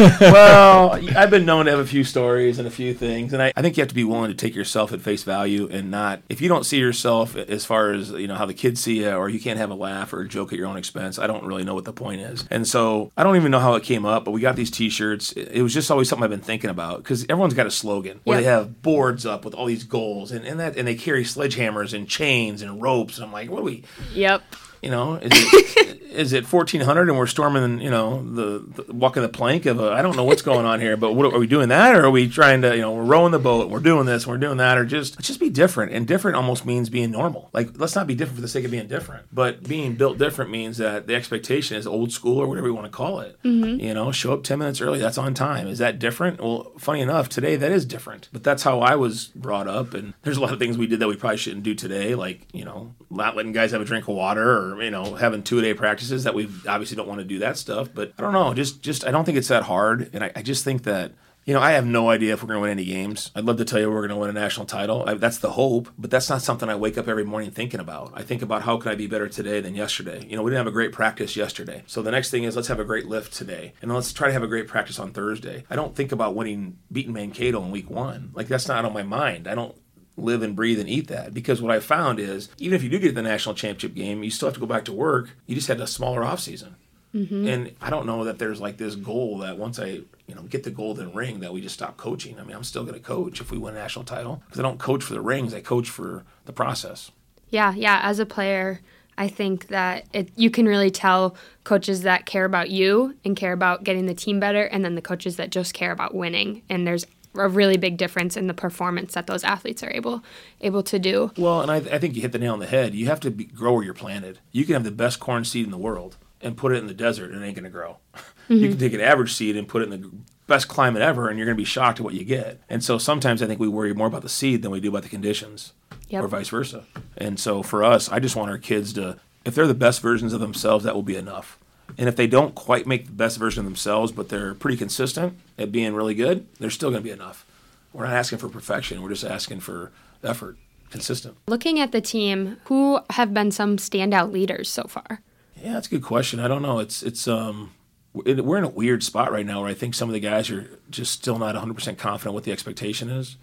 <laughs>
well, I've been known to have a few stories and a few things, and I, I think you have to be willing to take yourself at face value and not if you don't see yourself as far as you know how the kids see you, or you can't have a laugh or a joke at your own expense. I don't really know what the point is, and so I don't even know how it came up. But we got these T-shirts. It was just always something I've been thinking about because everyone's got a slogan where yep. they have boards up with all these goals, and, and that and they carry sledgehammers and chains and ropes. And I'm like, what are we?
Yep.
You know, is it, <laughs> is it 1400 and we're storming, you know, the, the walking the plank of a, I don't know what's going on here, but what, are we doing that or are we trying to, you know, we're rowing the boat, we're doing this, we're doing that, or just, let's just be different. And different almost means being normal. Like, let's not be different for the sake of being different, but being built different means that the expectation is old school or whatever you want to call it. Mm-hmm. You know, show up 10 minutes early, that's on time. Is that different? Well, funny enough, today that is different, but that's how I was brought up. And there's a lot of things we did that we probably shouldn't do today, like, you know, not letting guys have a drink of water or, you know, having two day practices that we obviously don't want to do that stuff. But I don't know. Just just I don't think it's that hard, and I, I just think that. You know, I have no idea if we're going to win any games. I'd love to tell you we're going to win a national title. I, that's the hope, but that's not something I wake up every morning thinking about. I think about how can I be better today than yesterday. You know, we didn't have a great practice yesterday. So the next thing is let's have a great lift today. And let's try to have a great practice on Thursday. I don't think about winning beating Mankato in week 1. Like that's not on my mind. I don't live and breathe and eat that. Because what I found is, even if you do get the national championship game, you still have to go back to work. You just had a smaller off season. Mm-hmm. And I don't know that there's like this goal that once I, you know, get the golden ring that we just stop coaching. I mean, I'm still going to coach if we win a national title because I don't coach for the rings. I coach for the process.
Yeah, yeah. As a player, I think that it, you can really tell coaches that care about you and care about getting the team better, and then the coaches that just care about winning. And there's a really big difference in the performance that those athletes are able able to do.
Well, and I, I think you hit the nail on the head. You have to be, grow where you're planted. You can have the best corn seed in the world and put it in the desert, and it ain't going to grow. Mm-hmm. <laughs> You can take an average seed and put it in the best climate ever, and you're going to be shocked at what you get. And so sometimes I think we worry more about the seed than we do about the conditions, yep. or vice versa. And so for us, I just want our kids to, if they're the best versions of themselves, that will be enough. And if they don't quite make the best version of themselves, but they're pretty consistent at being really good, they're still going to be enough. We're not asking for perfection. We're just asking for effort, consistent.
Looking at the team, who have been some standout leaders so far?
Yeah, that's a good question. I don't know. It's it's um we're in a weird spot right now where I think some of the guys are just still not 100% confident what the expectation is.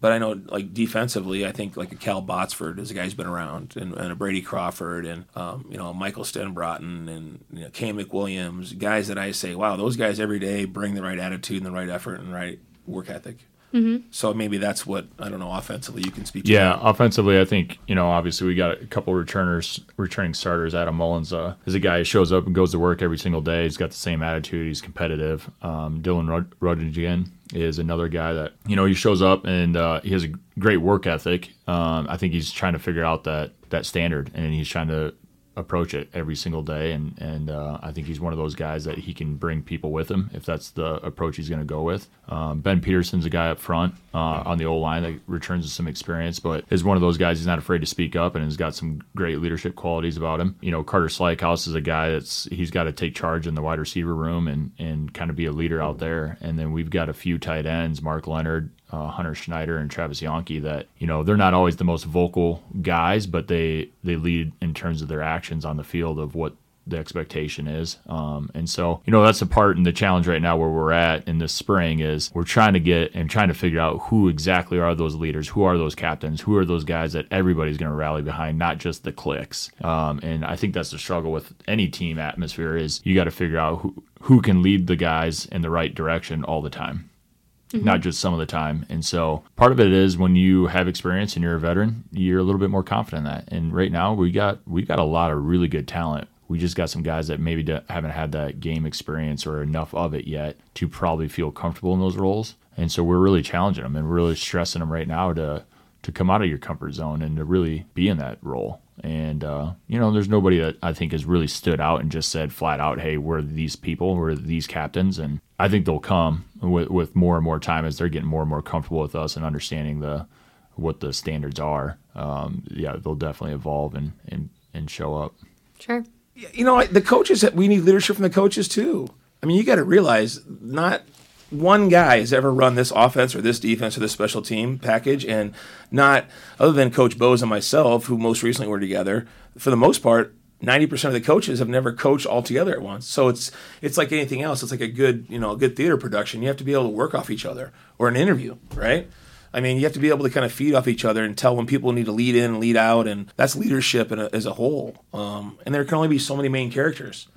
But I know, like defensively, I think like a Cal Botsford is a guy who's been around, and, and a Brady Crawford, and um, you know Michael Stenbrotten, and you know Kane McWilliams, guys that I say, wow, those guys every day bring the right attitude and the right effort and right work ethic. Mm-hmm. So maybe that's what I don't know. Offensively, you can speak.
Yeah, offensively, I think you know. Obviously, we got a couple returners, returning starters. Adam Mullins uh, is a guy who shows up and goes to work every single day. He's got the same attitude. He's competitive. Um, Dylan Rod- Rodriguez is another guy that you know he shows up and uh, he has a great work ethic. Um, I think he's trying to figure out that that standard, and he's trying to approach it every single day. And and uh, I think he's one of those guys that he can bring people with him if that's the approach he's going to go with. Um, ben Peterson's a guy up front uh, on the old line that returns some experience, but is one of those guys. He's not afraid to speak up and has got some great leadership qualities about him. You know, Carter Slykehouse is a guy that's he's got to take charge in the wide receiver room and and kind of be a leader out there. And then we've got a few tight ends, Mark Leonard, uh, Hunter Schneider and Travis Yonke that you know they're not always the most vocal guys, but they they lead in terms of their actions on the field of what the expectation is. Um, and so, you know, that's the part and the challenge right now where we're at in this spring is we're trying to get and trying to figure out who exactly are those leaders, who are those captains, who are those guys that everybody's going to rally behind, not just the clicks. Um, and I think that's the struggle with any team atmosphere is you got to figure out who who can lead the guys in the right direction all the time mm-hmm. not just some of the time. And so part of it is when you have experience and you're a veteran, you're a little bit more confident in that. And right now we got we got a lot of really good talent. We just got some guys that maybe haven't had that game experience or enough of it yet to probably feel comfortable in those roles. And so we're really challenging them and we're really stressing them right now to to come out of your comfort zone and to really be in that role. And uh, you know, there's nobody that I think has really stood out and just said flat out, "Hey, we're these people, we're these captains," and I think they'll come with, with more and more time as they're getting more and more comfortable with us and understanding the what the standards are. Um, yeah, they'll definitely evolve and, and and show up.
Sure.
You know, the coaches we need leadership from the coaches too. I mean, you got to realize not one guy has ever run this offense or this defense or this special team package, and not other than Coach Bose and myself, who most recently were together. For the most part, 90% of the coaches have never coached all together at once. So it's it's like anything else. It's like a good, you know, a good theater production. You have to be able to work off each other or an interview, right? I mean, you have to be able to kind of feed off each other and tell when people need to lead in and lead out, and that's leadership as a whole. Um, and there can only be so many main characters.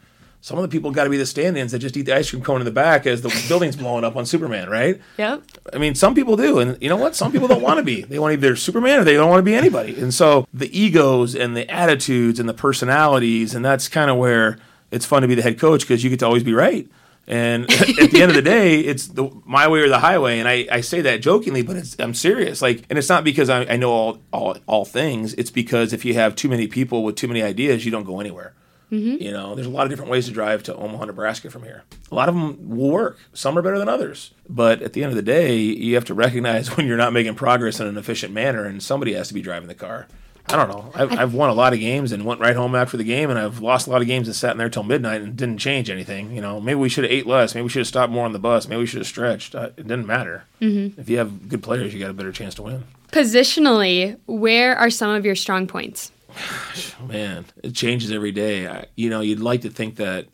Some of the people got to be the stand-ins that just eat the ice cream cone in the back as the building's blowing up on Superman, right?
Yep.
I mean, some people do, and you know what? Some people don't want to be. They want to either Superman or they don't want to be anybody. And so the egos and the attitudes and the personalities, and that's kind of where it's fun to be the head coach because you get to always be right. And <laughs> at the end of the day, it's the my way or the highway. And I, I say that jokingly, but it's, I'm serious. Like, and it's not because I, I know all, all all things. It's because if you have too many people with too many ideas, you don't go anywhere. Mm-hmm. You know, there's a lot of different ways to drive to Omaha, Nebraska from here. A lot of them will work. Some are better than others. But at the end of the day, you have to recognize <laughs> when you're not making progress in an efficient manner, and somebody has to be driving the car. I don't know. I've, I've won a lot of games and went right home after the game, and I've lost a lot of games and sat in there till midnight and didn't change anything. You know, maybe we should have ate less. Maybe we should have stopped more on the bus. Maybe we should have stretched. Uh, it didn't matter. Mm-hmm. If you have good players, you got a better chance to win.
Positionally, where are some of your strong points? <sighs>
Man, it changes every day. I, you know, you'd like to think that.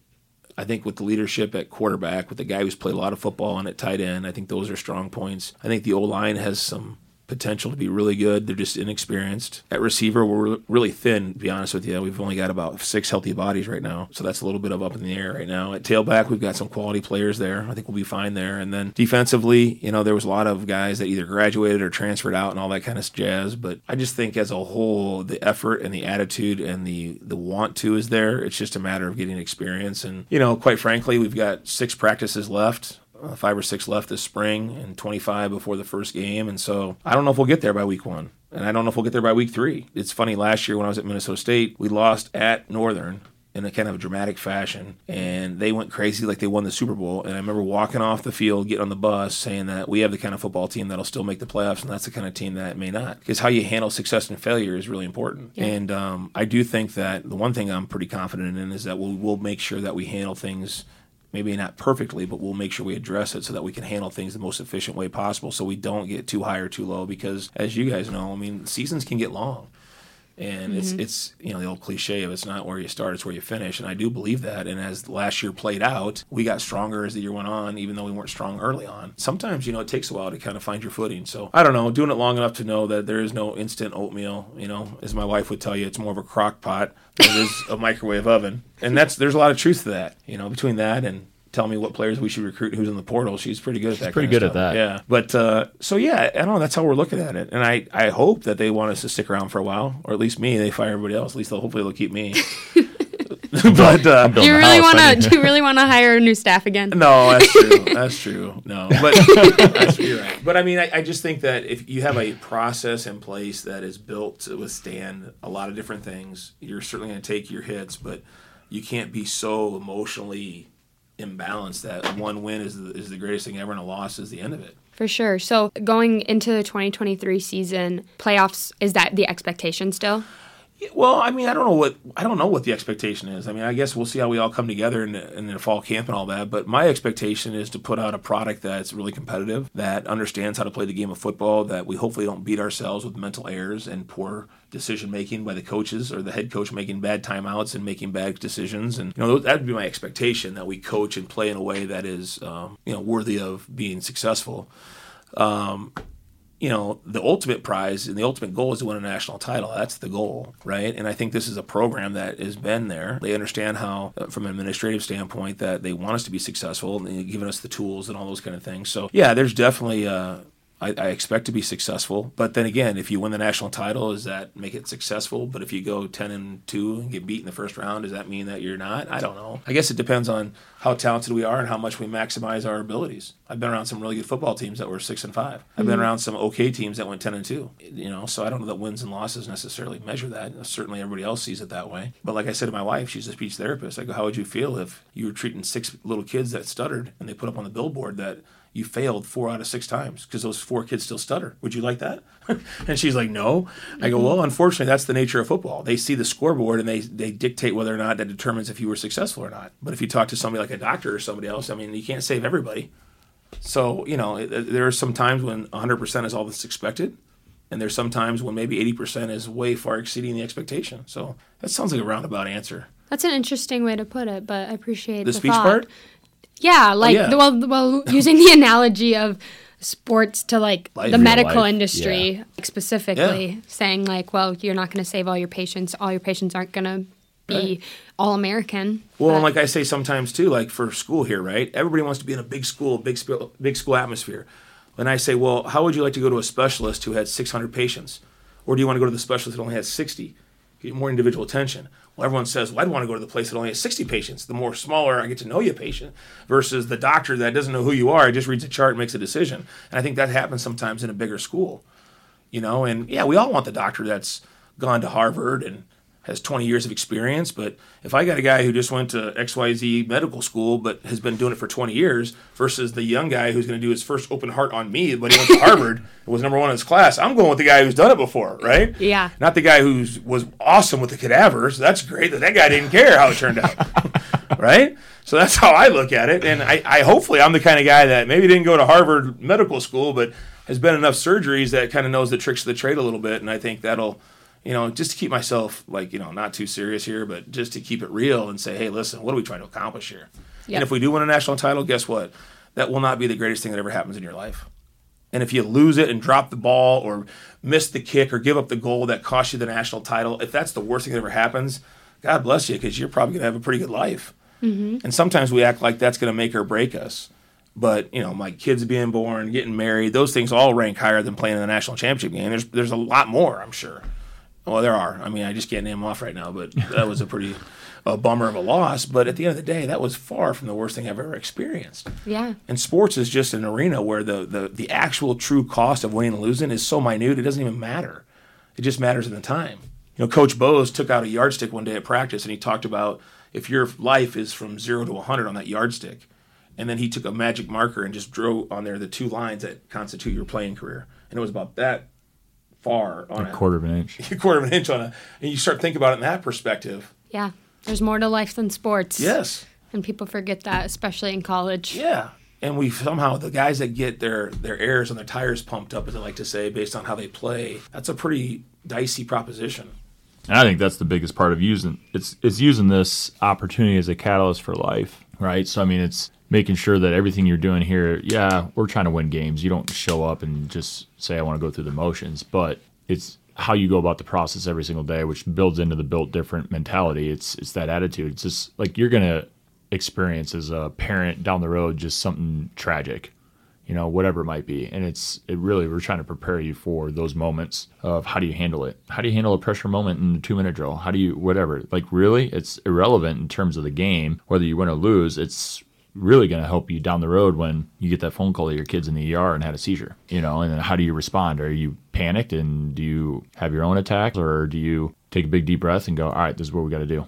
I think with the leadership at quarterback, with the guy who's played a lot of football and at tight end, I think those are strong points. I think the O line has some potential to be really good. They're just inexperienced. At receiver, we're really thin, to be honest with you. We've only got about six healthy bodies right now. So that's a little bit of up in the air right now. At tailback, we've got some quality players there. I think we'll be fine there. And then defensively, you know, there was a lot of guys that either graduated or transferred out and all that kind of jazz. But I just think as a whole, the effort and the attitude and the, the want to is there. It's just a matter of getting experience. And, you know, quite frankly, we've got six practices left uh, five or six left this spring and 25 before the first game. And so I don't know if we'll get there by week one. And I don't know if we'll get there by week three. It's funny, last year when I was at Minnesota State, we lost at Northern in a kind of dramatic fashion. And they went crazy like they won the Super Bowl. And I remember walking off the field, getting on the bus, saying that we have the kind of football team that'll still make the playoffs, and that's the kind of team that may not. Because how you handle success and failure is really important. Yeah. And um, I do think that the one thing I'm pretty confident in is that we'll, we'll make sure that we handle things maybe not perfectly, but we'll make sure we address it so that we can handle things the most efficient way possible so we don't get too high or too low because as you guys know, I mean, seasons can get long. And it's mm-hmm. it's you know the old cliche of it's not where you start, it's where you finish, and I do believe that. And as last year played out, we got stronger as the year went on, even though we weren't strong early on. Sometimes you know it takes a while to kind of find your footing. So I don't know, doing it long enough to know that there is no instant oatmeal. You know, as my wife would tell you, it's more of a crock pot than it is a <laughs> microwave oven, and that's there's a lot of truth to that. You know, between that and tell me what players we should recruit who's in the portal. She's pretty good at that.
pretty
kind
good
of
at that.
Yeah. But uh, so yeah, I don't know. That's how we're looking at it, and I I hope that they want us to stick around for a while, or at least me. They fire everybody else. At least they'll hopefully they'll keep me. <laughs> <laughs> but uh, <laughs>
Do you really want to? Do you really want to hire new staff again?
no, that's true. That's true. No, but that's, you're right. But I mean, I, I just think that if you have a process in place that is built to withstand a lot of different things, you're certainly going to take your hits, but you can't be so emotionally imbalanced that one win is the, is the greatest thing ever and a loss is the end of it.
For sure. So going into the 2023 season, playoffs is that the expectation still?
Well, I mean, I don't know what I don't know what the expectation is. I mean, I guess we'll see how we all come together in in the fall camp and all that. But my expectation is to put out a product that's really competitive, that understands how to play the game of football, that we hopefully don't beat ourselves with mental errors and poor decision making by the coaches or the head coach making bad timeouts and making bad decisions. And you know, that would be my expectation that we coach and play in a way that is um, you know worthy of being successful you know, the ultimate prize and the ultimate goal is to win a national title. That's the goal, right? And I think this is a program that has been there. They understand how, uh, from an administrative standpoint, that they want us to be successful and they've given us the tools and all those kind of things. So, yeah, there's definitely. Uh, I, I expect to be successful, but then again, if you win the national title, does that make it successful? But if you go ten and two and get beat in the first round, does that mean that you're not? I don't know. I guess it depends on how talented we are and how much we maximize our abilities. I've been around some really good football teams that were six and five. I've been mm-hmm. around some okay teams that went ten and two. You know, so I don't know that wins and losses necessarily measure that. Certainly, everybody else sees it that way. But like I said to my wife, she's a speech therapist. I go, how would you feel if you were treating six little kids that stuttered and they put up on the billboard that you failed four out of six times because those four kids still stutter. Would you like that? <laughs> and she's like, no. I go, mm-hmm. well, unfortunately, that's the nature of football. They see the scoreboard and they, they dictate whether or not that determines if you were successful or not. But if you talk to somebody like a doctor or somebody else, I mean, you can't save everybody. So, you know, there are some times when 100% is all that's expected. And there's some times when maybe 80% is way far exceeding the expectation. So that sounds like a roundabout answer.
That's an interesting way to put it, but I appreciate
The
the,
speech
thought.
part?
Yeah, oh, like
yeah.
the- well, well, <laughs> using the analogy of sports to like
Life.
the medical
life,
industry
yeah.
like, specifically,
Yeah.
saying like, well, you're not going to save all your patients. All your patients aren't going to be all American.
Well, and like I say sometimes too, like for school here, right? Everybody wants to be in a big school, big sp- big school atmosphere. And I say, well, how would you like to go to a specialist who had 600 patients, or do you want to go to the specialist that only has 60, get more individual attention? Well, everyone says, well, I'd want to go to the place that only has 60 patients. The more smaller I get to know you, patient, versus the doctor that doesn't know who you are, just reads a chart and makes a decision. And I think that happens sometimes in a bigger school you know and yeah we all want the doctor that's gone to harvard and has 20 years of experience but if i got a guy who just went to xyz medical school but has been doing it for 20 years versus the young guy who's going to do his first open heart on me but he went to <laughs> harvard and was number one in his class i'm going with the guy who's done it before right
Yeah.
not the guy who was awesome with the cadavers that's great that that guy didn't care how it turned out <laughs> right so that's how i look at it and I, I hopefully i'm the kind of guy that maybe didn't go to harvard medical school but has been enough surgeries that kind of knows the tricks of the trade a little bit and i think that'll you know just to keep myself like you know not too serious here but just to keep it real and say hey listen what are we trying to accomplish here
Yep.
and if we do win a national title guess what that will not be the greatest thing that ever happens in your life and if you lose it and drop the ball or miss the kick or give up the goal that cost you the national title, if that's the worst thing that ever happens, God bless you because you're probably going to have a pretty good life. Mm-hmm. And sometimes we act like that's going to make or break us. But you know, my kids being born, getting married, those things all rank higher than playing in the national championship game. There's there's a lot more, I'm sure. Well, there are. I mean, I just can't name them off right now, but that was a pretty a bummer of a loss. But at the end of the day, that was far from the worst thing I've ever experienced.
Yeah.
And sports is just an arena where the, the, the actual true cost of winning and losing is so minute, it doesn't even matter. It just matters in the time. You know, Coach Bose took out a yardstick one day at practice and he talked about if your life is from zero to 100 on that yardstick. And then he took a magic marker and just drew on there the two lines that constitute your playing career. And it was about that far on
a
a,
quarter of an inch.
a <laughs> quarter of an inch on a, and you start thinking about it in that perspective.
Yeah. There's more to life than sports.
Yes.
And people forget that, especially in college.
Yeah. And we somehow the guys that get their their airs and their tires pumped up, as I like to say, based on how they play, that's a pretty dicey proposition.
And I think that's the biggest part of using it's it's using this opportunity as a catalyst for life, right? So I mean, it's making sure that everything you're doing here, yeah, we're trying to win games. You don't show up and just say I want to go through the motions, but it's how you go about the process every single day, which builds into the built different mentality. It's it's that attitude. It's just like you're gonna experience as a parent down the road just something tragic you know, whatever it might be. And it's it really we're trying to prepare you for those moments of how do you handle it? How do you handle a pressure moment in a two minute drill? How do you whatever? Like really, it's irrelevant in terms of the game, whether you win or lose. It's really going to help you down the road when you get that phone call that your kid's in the ER and had a seizure, you know, and then how do you respond? Are you panicked and do you have your own attack or do you take a big deep breath and go, all right, this is what we got to do?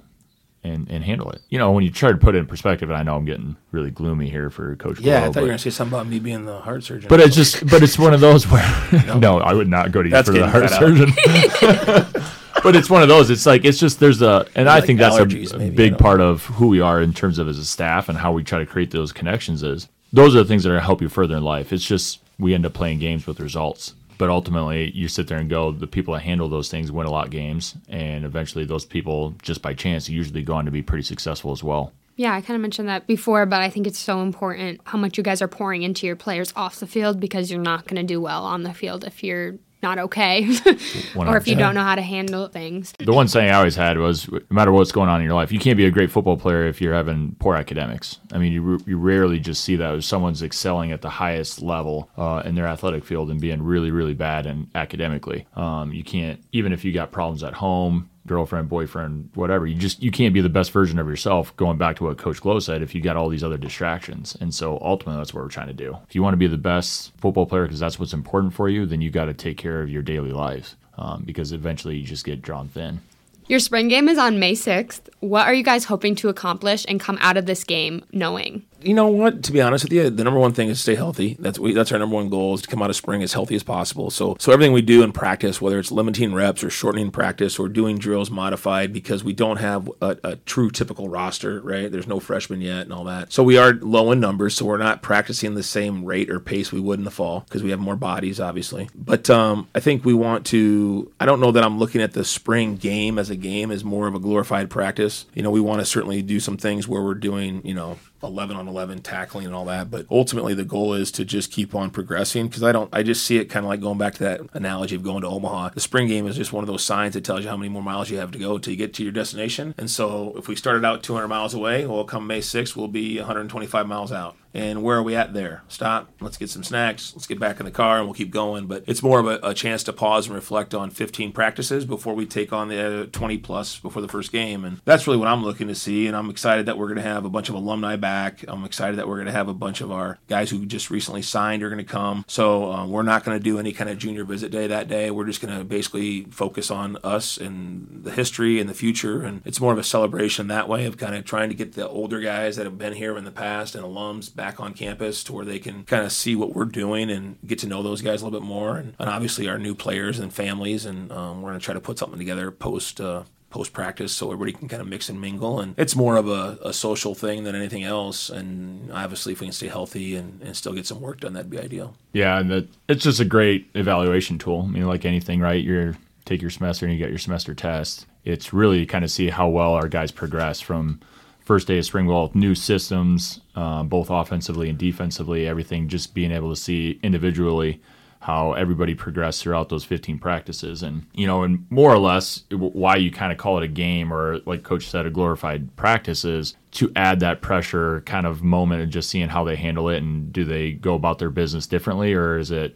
and, and handle it. You know, when you try to put it in perspective, and I know I'm getting really gloomy here for Coach.
Yeah,
Glo,
I thought you were going to say something about me being the heart surgeon.
But it's just, but it's one of those where <laughs> no, I would not go to you
That's
for the heart surgeon. <laughs> <laughs> but it's one of those. It's like it's just there's a, and I
Like
think that's a,
maybe,
big
don't
part of who we are in terms of as a staff and how we try to create those connections. Is those are the things that are going to help you further in life. It's just we end up playing games with results but ultimately you sit there and go the people that handle those things win a lot of games and eventually those people just by chance usually go on to be pretty successful as well
Yeah, I kind of mentioned that before, but I think it's so important how much you guys are pouring into your players off the field because you're not going to do well on the field if you're not okay <laughs> or if you don't know how to handle things.
the one saying I always had was, no matter what's going on in your life, you can't be a great football player if you're having poor academics. I mean, you, you rarely just see that someone's excelling at the highest level uh, in their athletic field and being really, really bad and academically. Um, you can't, even if you got problems at home, girlfriend, boyfriend, whatever. You just you can't be the best version of yourself. Going back to what Coach Glo said, if you got all these other distractions, and so ultimately that's what we're trying to do. If you want to be the best football player because that's what's important for you, then you got to take care of your daily lives um, because eventually you just get drawn thin.
Your spring game is on May 6th. What are you guys hoping to accomplish and come out of this game knowing?
You know what? To be honest with you, the number one thing is stay healthy. That's we, that's our number one goal is to come out of spring as healthy as possible. So so everything we do in practice, whether it's limiting reps or shortening practice or doing drills modified, because we don't have a, a true typical roster, right? There's no freshmen yet and all that. So we are low in numbers, so we're not practicing the same rate or pace we would in the fall because we have more bodies, obviously. But um, I think we want to. I don't know that I'm looking at the spring game as a game as more of a glorified practice. You know, we want to certainly do some things where we're doing, you know, 11 on 11 tackling and all that but ultimately the goal is to just keep on progressing because i don't i just see it kind of like going back to that analogy of going to omaha. The spring game is just one of those signs that tells you how many more miles you have to go to get to your destination. And so if we started out 200 miles away well come may 6th we'll be 125 miles out and where are we at there? Stop. Let's get some snacks. Let's get back in the car and we'll keep going. But it's more of a, a chance to pause and reflect on 15 practices before we take on the uh, 20 plus before the first game. And that's really what I'm looking to see. And I'm excited that we're going to have a bunch of alumni back. I'm excited that we're going to have a bunch of our guys who just recently signed are going to come. So uh, we're not going to do any kind of junior visit day that day. We're just going to basically focus on us and the history and the future. And it's more of a celebration that way of kind of trying to get the older guys that have been here in the past and alums back on campus to where they can kind of see what we're doing and get to know those guys a little bit more. And, and obviously our new players and families. And um, we're going to try to put something together post. Uh, post practice so everybody can kind of mix and mingle and it's more of a, a social thing than anything else and obviously if we can stay healthy and, and still get some work done that'd be ideal
Yeah, and that it's just a great evaluation tool. I mean, like anything, right? You take your semester and you get your semester test. It's really kind of see how well our guys progress from first day of spring ball, new systems, uh, both offensively and defensively, everything. Just being able to see individually how everybody progressed throughout those 15 practices and you know and more or less why you kind of call it a game or like coach said a glorified practice is to add that pressure kind of moment and just seeing how they handle it and do they go about their business differently or is it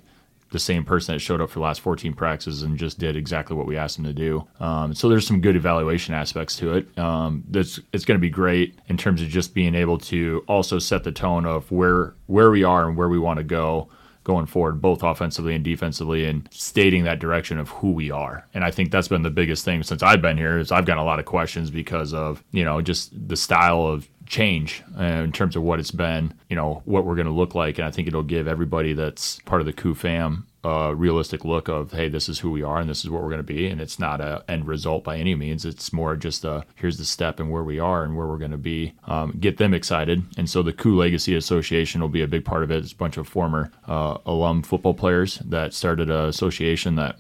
the same person that showed up for the last 14 practices and just did exactly what we asked them to do. Um, so there's some good evaluation aspects to it. Um, that's it's going to be great in terms of just being able to also set the tone of where where we are and where we want to go going forward, both offensively and defensively, and stating that direction of who we are. And I think that's been the biggest thing since I've been here is I've got a lot of questions because of you know just the style of change uh, in terms of what it's been, you know, what we're going to look like. And I think it'll give everybody that's part of the Coo fam a realistic look of, hey, this is who we are and this is what we're going to be. And it's not a end result by any means. It's more just a here's the step and where we are and where we're going to be. Um, get them excited. And so the Coo Legacy Association will be a big part of it. It's a bunch of former uh, alum football players that started an association that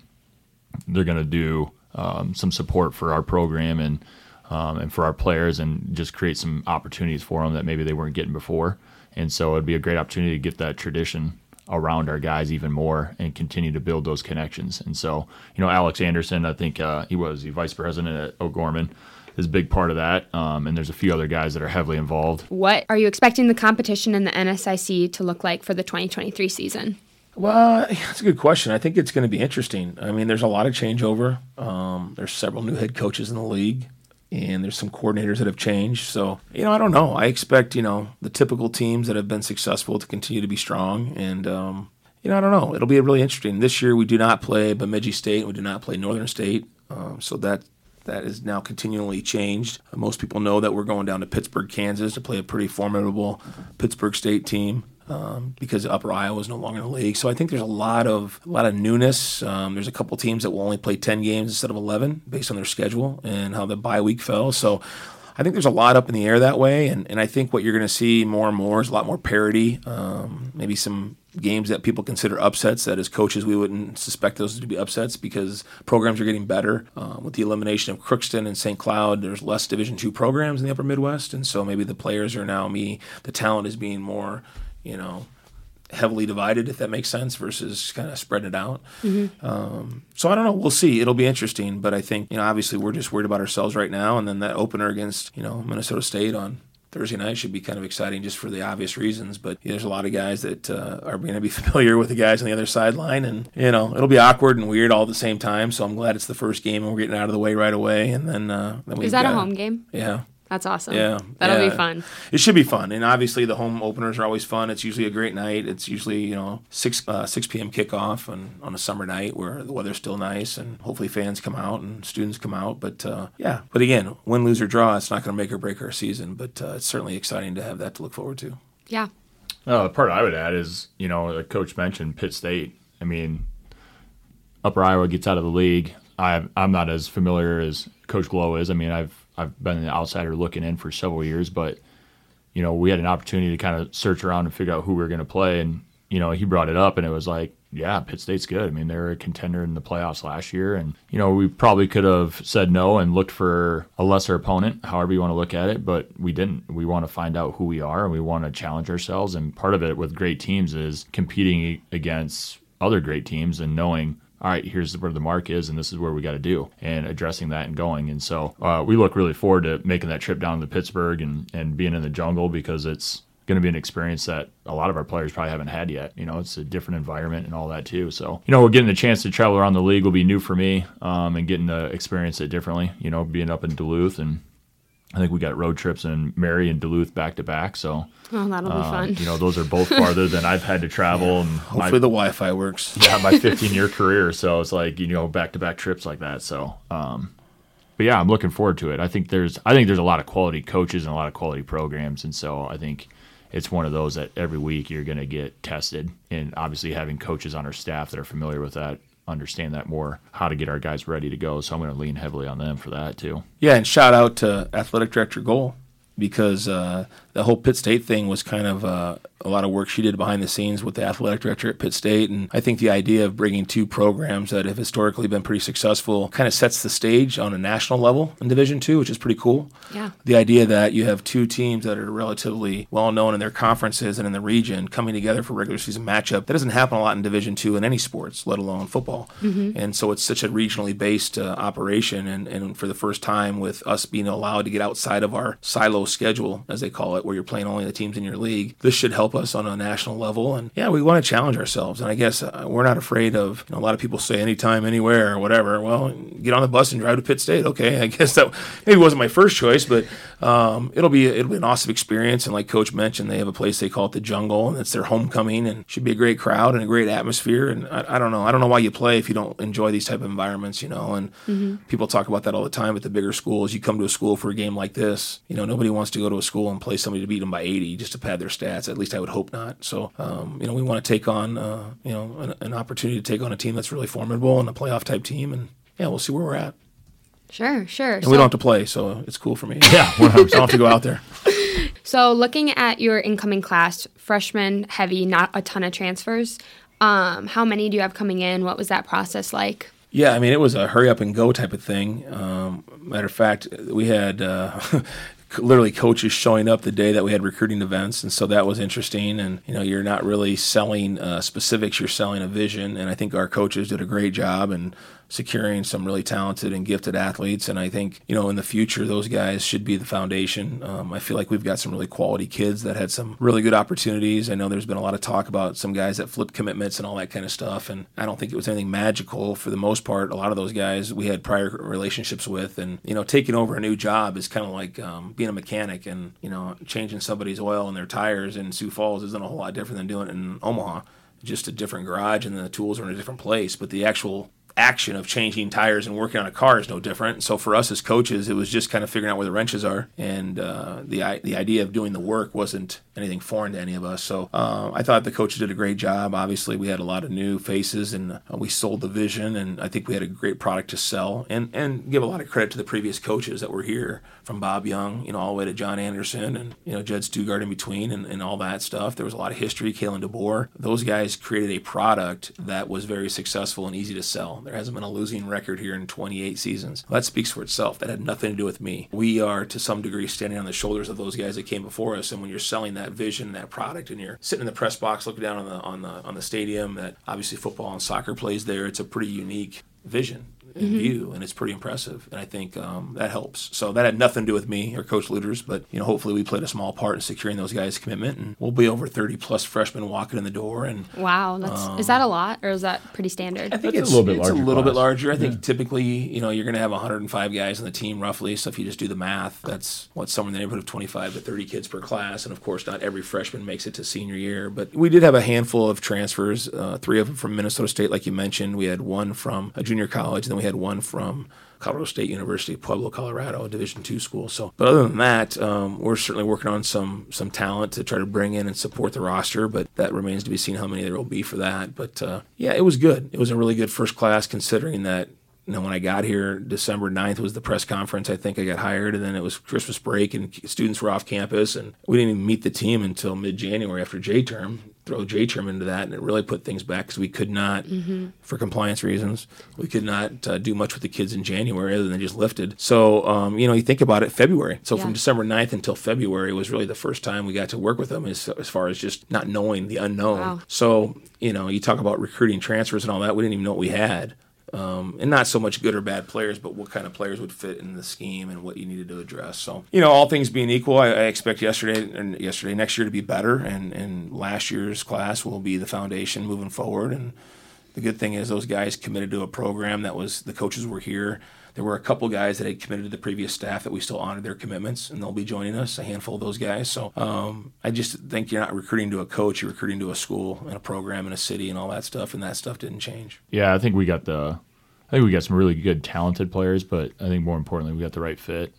they're going to do um, some support for our program and um, and for our players, and just create some opportunities for them that maybe they weren't getting before. And so it'd be a great opportunity to get that tradition around our guys even more and continue to build those connections. And so, you know, Alex Anderson, I think uh, he was the vice president at O'Gorman is a big part of that. Um, and there's a few other guys that are heavily involved.
What are you expecting the competition in the NSIC to look like for the 2023 season?
Well, that's a good question. I think it's going to be interesting. I mean, there's a lot of changeover. Um, there's several new head coaches in the league, and there's some coordinators that have changed. So, you know, I don't know. I expect, you know, the typical teams that have been successful to continue to be strong. And, um, you know, I don't know. It'll be really interesting. This year we do not play Bemidji State. We do not play Northern State. Um, so that that is now continually changed. Most people know that we're going down to Pittsburg, Kansas to play a pretty formidable Pittsburg State team. Um, because Upper Iowa is no longer in the league. So I think there's a lot of a lot of newness. Um, there's a couple teams that will only play 10 games instead of 11 based on their schedule and how the bye week fell. So I think there's a lot up in the air that way, and, and I think what you're going to see more and more is a lot more parity. Um, maybe some games that people consider upsets that as coaches we wouldn't suspect those to be upsets because programs are getting better. Um, with the elimination of Crookston and St. Cloud, there's less Division two programs in the Upper Midwest, and so maybe the players are now me. The talent is being more, you know heavily divided, if that makes sense, versus kind of spread it out. Mm-hmm. Um, so I don't know. We'll see. It'll be interesting, but I think you know obviously we're just worried about ourselves right now, and then that opener against you know Minnesota State on Thursday night should be kind of exciting just for the obvious reasons. But yeah, there's a lot of guys that uh, are going to be <laughs> familiar with the guys on the other sideline, and you know it'll be awkward and weird all at the same time. So I'm glad it's the first game and we're getting out of the way right away. And then, uh, then
is that got, a home game?
Yeah.
That's awesome.
Yeah,
that'll
yeah.
be fun.
It should be fun, and obviously the home openers are always fun. It's usually a great night. It's usually you know six uh, six p.m. kickoff and on a summer night where the weather's still nice, and hopefully fans come out and students come out. But uh, yeah, but again, win, lose or draw, it's not going to make or break our season. But uh, it's certainly exciting to have that to look forward to.
Yeah.
Uh, the part I would add is you know, like Coach mentioned, Pitt State. I mean, Upper Iowa gets out of the league. I I'm not as familiar as Coach Glo is. I mean, I've I've been an outsider looking in for several years, but you know, we had an opportunity to kind of search around and figure out who we were going to play, and you know, he brought it up, and it was like, yeah, Pitt State's good. I mean, they were a contender in the playoffs last year, and you know, we probably could have said no and looked for a lesser opponent, however you want to look at it, but we didn't. We want to find out who we are, and we want to challenge ourselves. And part of it with great teams is competing against other great teams and knowing all right, here's where the mark is, and this is where we got to do, and addressing that and going. And so uh, we look really forward to making that trip down to Pittsburg and, and being in the jungle because it's going to be an experience that a lot of our players probably haven't had yet. You know, it's a different environment and all that too. So, you know, we're getting a chance to travel around the league will be new for me um, and getting to experience it differently, you know, being up in Duluth and I think we got road trips in Mary and Duluth back to back. So,
oh, that'll uh, be fun.
You know, those are both farther than I've had to <laughs> travel. And
hopefully, my, the Wi-Fi works.
Yeah, my <laughs> 15 year career. So it's like you know back to back trips like that. So, um, but yeah, I'm looking forward to it. I think there's I think there's a lot of quality coaches and a lot of quality programs, and so I think it's one of those that every week you're going to get tested. And obviously, having coaches on our staff that are familiar with that understand that more, how to get our guys ready to go. So I'm going to lean heavily on them for that too.
Yeah, and shout out to athletic director Gohl because uh, the whole Pitt State thing was kind of uh, a lot of work she did behind the scenes with the athletic director at Pitt State. And I think the idea of bringing two programs that have historically been pretty successful kind of sets the stage on a national level in Division Two, which is pretty cool.
Yeah.
The idea that you have two teams that are relatively well known in their conferences and in the region coming together for regular season matchup that doesn't happen a lot in Division Two in any sports, let alone football. Mm-hmm. And so it's such a regionally based uh, operation. And, and for the first time, with us being allowed to get outside of our silo schedule, as they call it, where you're playing only the teams in your league, this should help us on a national level. And yeah, we want to challenge ourselves. And I guess uh, we're not afraid of, you know, a lot of people say anytime, anywhere, or whatever. Well, get on the bus and drive to Pitt State. Okay, I <laughs> guess that maybe wasn't my first choice, but um, it'll be it'll be an awesome experience. And like Coach mentioned, they have a place they call it the Jungle, and it's their homecoming, and should be a great crowd and a great atmosphere. And I, I don't know, I don't know why you play if you don't enjoy these type of environments, you know. And mm-hmm. people talk about that all the time at the bigger schools. You come to a school for a game like this, you know, nobody wants to go to a school and play somebody to beat them by 80 just to pad their stats. At least I would hope not. So, um, you know, we want to take on, uh, you know, an, an, opportunity to take on a team that's really formidable and a playoff type team. And yeah, we'll see where we're at.
Sure, sure.
And so, we don't have to play, so it's cool for me. <laughs> Yeah, I don't <laughs> have to go out there. <laughs>
So, looking at your incoming class, freshman heavy, not a ton of transfers. Um, how many do you have coming in? What was that process like?
Yeah, I mean, it was a hurry up and go type of thing. Um, matter of fact, we had uh, literally coaches showing up the day that we had recruiting events, and so that was interesting. And you know, you're not really selling uh, specifics; you're selling a vision. And I think our coaches did a great job, and securing some really talented and gifted athletes. And I think, you know, in the future, those guys should be the foundation. Um, I feel like we've got some really quality kids that had some really good opportunities. I know there's been a lot of talk about some guys that flip commitments and all that kind of stuff. And I don't think it was anything magical for the most part. A lot of those guys we had prior relationships with. And, you know, taking over a new job is kind of like um, being a mechanic and, you know, changing somebody's oil and their tires in Sioux Falls isn't a whole lot different than doing it in Omaha just a different garage and the tools are in a different place. But the actual action of changing tires and working on a car is no different. So for us as coaches, it was just kind of figuring out where the wrenches are, and uh, the the idea of doing the work wasn't anything foreign to any of us. So uh, I thought the coaches did a great job. Obviously, we had a lot of new faces, and uh, we sold the vision, and I think we had a great product to sell, and and give a lot of credit to the previous coaches that were here, from Bob Young, you know, all the way to John Anderson, and you know Jed Stugart in between, and, and all that stuff. There was a lot of history. Kalen DeBoer, those guys created a product that was very successful and easy to sell. There hasn't been a losing record here in 28 seasons. That speaks for itself. That had nothing to do with me. We are to some degree standing on the shoulders of those guys that came before us, and when you're selling that that vision, that product, and you're sitting in the press box looking down on the on the on the stadium that obviously football and soccer plays there. It's a pretty unique vision in mm-hmm. view, and it's pretty impressive. And I think um, that helps. So that had nothing to do with me or Coach Lueders, but you know, hopefully we played a small part in securing those guys' commitment, and we'll be over 30 plus freshmen walking in the door. And
wow, that's um, is that a lot or is that pretty standard?
I think it's, it's, a little bit it's larger. a little class. bit larger. I think yeah. typically, you know, you're going to have 105 guys on the team roughly. So if you just do the math, that's what somewhere in the neighborhood of 25 to 30 kids per class. And of course, not every freshman makes it to senior year, but we did have a handful of transfers. Uh, three of them from Minnesota State, like you mentioned. We had one from a junior college, and then we had one from Colorado State University, Pueblo, Colorado, a Division two school. So, but other than that, um, we're certainly working on some some talent to try to bring in and support the roster. But that remains to be seen how many there will be for that. But uh, yeah, it was good. It was a really good first class considering that you know, when I got here, December 9th was the press conference. I think I got hired, and then it was Christmas break, and students were off campus, and we didn't even meet the team until mid January after J term. Throw J term into that, and it really put things back because we could not, mm-hmm. for compliance reasons, we could not uh, do much with the kids in January other than just lifted. So, um, you know, you think about it, February. So yeah. from December 9th until February was really the first time we got to work with them as, as far as just not knowing the unknown. Wow. So, you know, you talk about recruiting transfers and all that, we didn't even know what we had. Um, and not so much good or bad players, but what kind of players would fit in the scheme and what you needed to address. So, you know, all things being equal, I, I expect yesterday and yesterday next year to be better, and and last year's class will be the foundation moving forward. And the good thing is those guys committed to a program that was the coaches were here. There were a couple guys that had committed to the previous staff that we still honored their commitments, and they'll be joining us. A handful of those guys. So um, I just think you're not recruiting to a coach; you're recruiting to a school and a program and a city and all that stuff. And that stuff didn't change.
Yeah, I think we got the, I think we got some really good, talented players, but I think more importantly, we got the right fit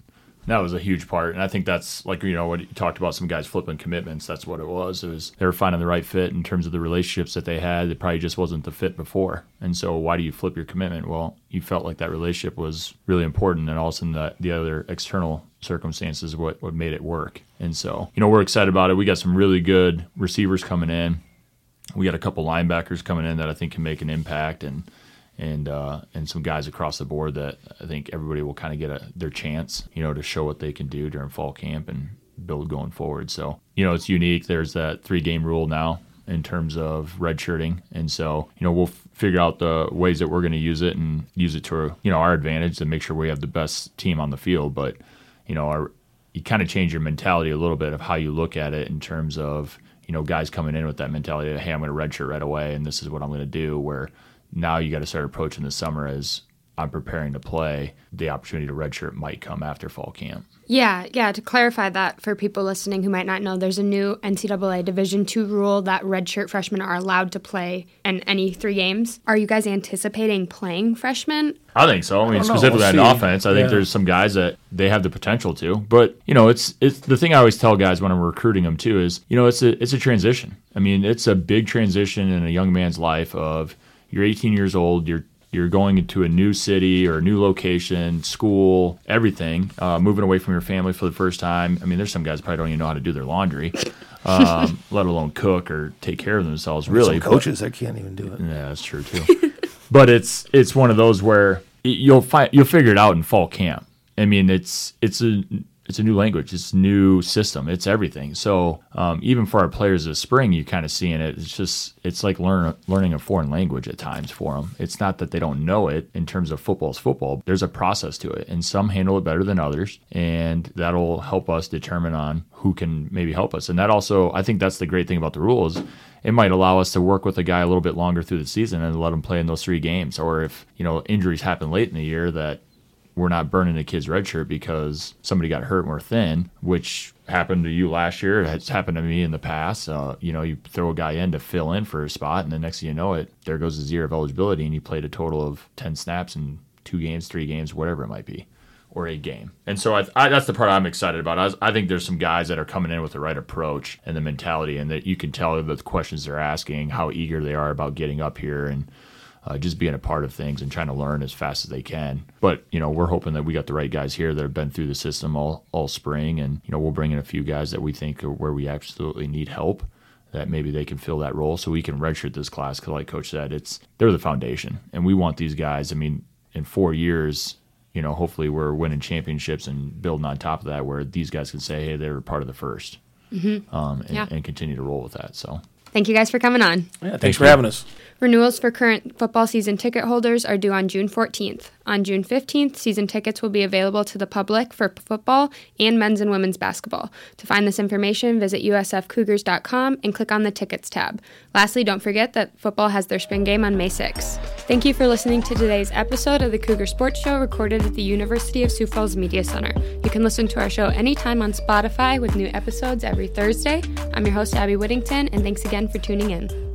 that was a huge part. And I think that's like, you know, what you talked about some guys flipping commitments. That's what it was. It was they were finding the right fit in terms of the relationships that they had. It probably just wasn't the fit before. And so why do you flip your commitment? Well, you felt like that relationship was really important. And all of a sudden the, the other external circumstances what, what made it work. And so, you know, we're excited about it. We got some really good receivers coming in. We got a couple linebackers coming in that I think can make an impact. And, and uh, and some guys across the board that I think everybody will kind of get a, their chance, you know, to show what they can do during fall camp and build going forward. So you know, it's unique. There's that three game rule now in terms of redshirting, and so you know we'll f- figure out the ways that we're going to use it and use it to you know our advantage to make sure we have the best team on the field. But you know, our you kind of change your mentality a little bit of how you look at it in terms of you know guys coming in with that mentality of hey I'm going to redshirt right away and this is what I'm going to do where now you got to start approaching the summer as I'm preparing to play. The opportunity to redshirt might come after fall camp.
Yeah, yeah. To clarify that for people listening who might not know, there's a new NCAA Division two rule that redshirt freshmen are allowed to play in any three games. Are you guys anticipating playing freshmen?
I think so. I mean, I specifically we'll on offense, I yeah. think there's some guys that they have the potential to. But you know, it's it's the thing I always tell guys when I'm recruiting them too is you know it's a it's a transition. I mean, it's a big transition in a young man's life of you're 18 years old, you're you're going into a new city or a new location, school, everything, uh, moving away from your family for the first time. I mean, there's some guys probably don't even know how to do their laundry, um, <laughs> let alone cook or take care of themselves. Really,
some coaches that can't even do it.
Yeah, that's true too. <laughs> but it's it's one of those where you'll find you'll figure it out in fall camp. I mean, it's it's a it's a new language, it's a new system, it's everything. So um, even for our players this spring, you're kind of seeing it. It's just it's like learn, learning a foreign language at times for them. It's not that they don't know it in terms of football's football. There's a process to it, and some handle it better than others, and that'll help us determine on who can maybe help us. And that also, I think that's the great thing about the rules it might allow us to work with a guy a little bit longer through the season and let him play in those three games. Or if you know injuries happen late in the year, that we're not burning a kid's red shirt because somebody got hurt and we're thin, which happened to you last year. It's happened to me in the past. Uh, you know, you throw a guy in to fill in for a spot, and the next thing you know it, there goes his year of eligibility, and he played a total of 10 snaps in two games, three games, whatever it might be, or a game. And so I, I, that's the part I'm excited about. I, I, think there's some guys that are coming in with the right approach and the mentality, and that you can tell the questions they're asking, how eager they are about getting up here, and uh, just being a part of things and trying to learn as fast as they can. But you know, we're hoping that we got the right guys here that have been through the system all all spring, and you know, we'll bring in a few guys that we think are where we absolutely need help. That maybe they can fill that role, so we can redshirt this class. Because, like Coach said, it's they're the foundation, and we want these guys. I mean, in four years, you know, hopefully we're winning championships and building on top of that, where these guys can say, "Hey, they were part of the 1st mm-hmm. um, and, yeah. and continue to roll with that." So,
thank you guys for coming on.
Yeah, thanks Thank for you. having us.
Renewals for current football season ticket holders are due on June 14th. On June 15th, season tickets will be available to the public for football and men's and women's basketball. To find this information, visit usfcougars.com and click on the Tickets tab. Lastly, don't forget that football has their spring game on May 6th. Thank you for listening to today's episode of the Cougar Sports Show recorded at the University of Sioux Falls Media Center. You can listen to our show anytime on Spotify with new episodes every Thursday. I'm your host, Abby Whittington, and thanks again for tuning in.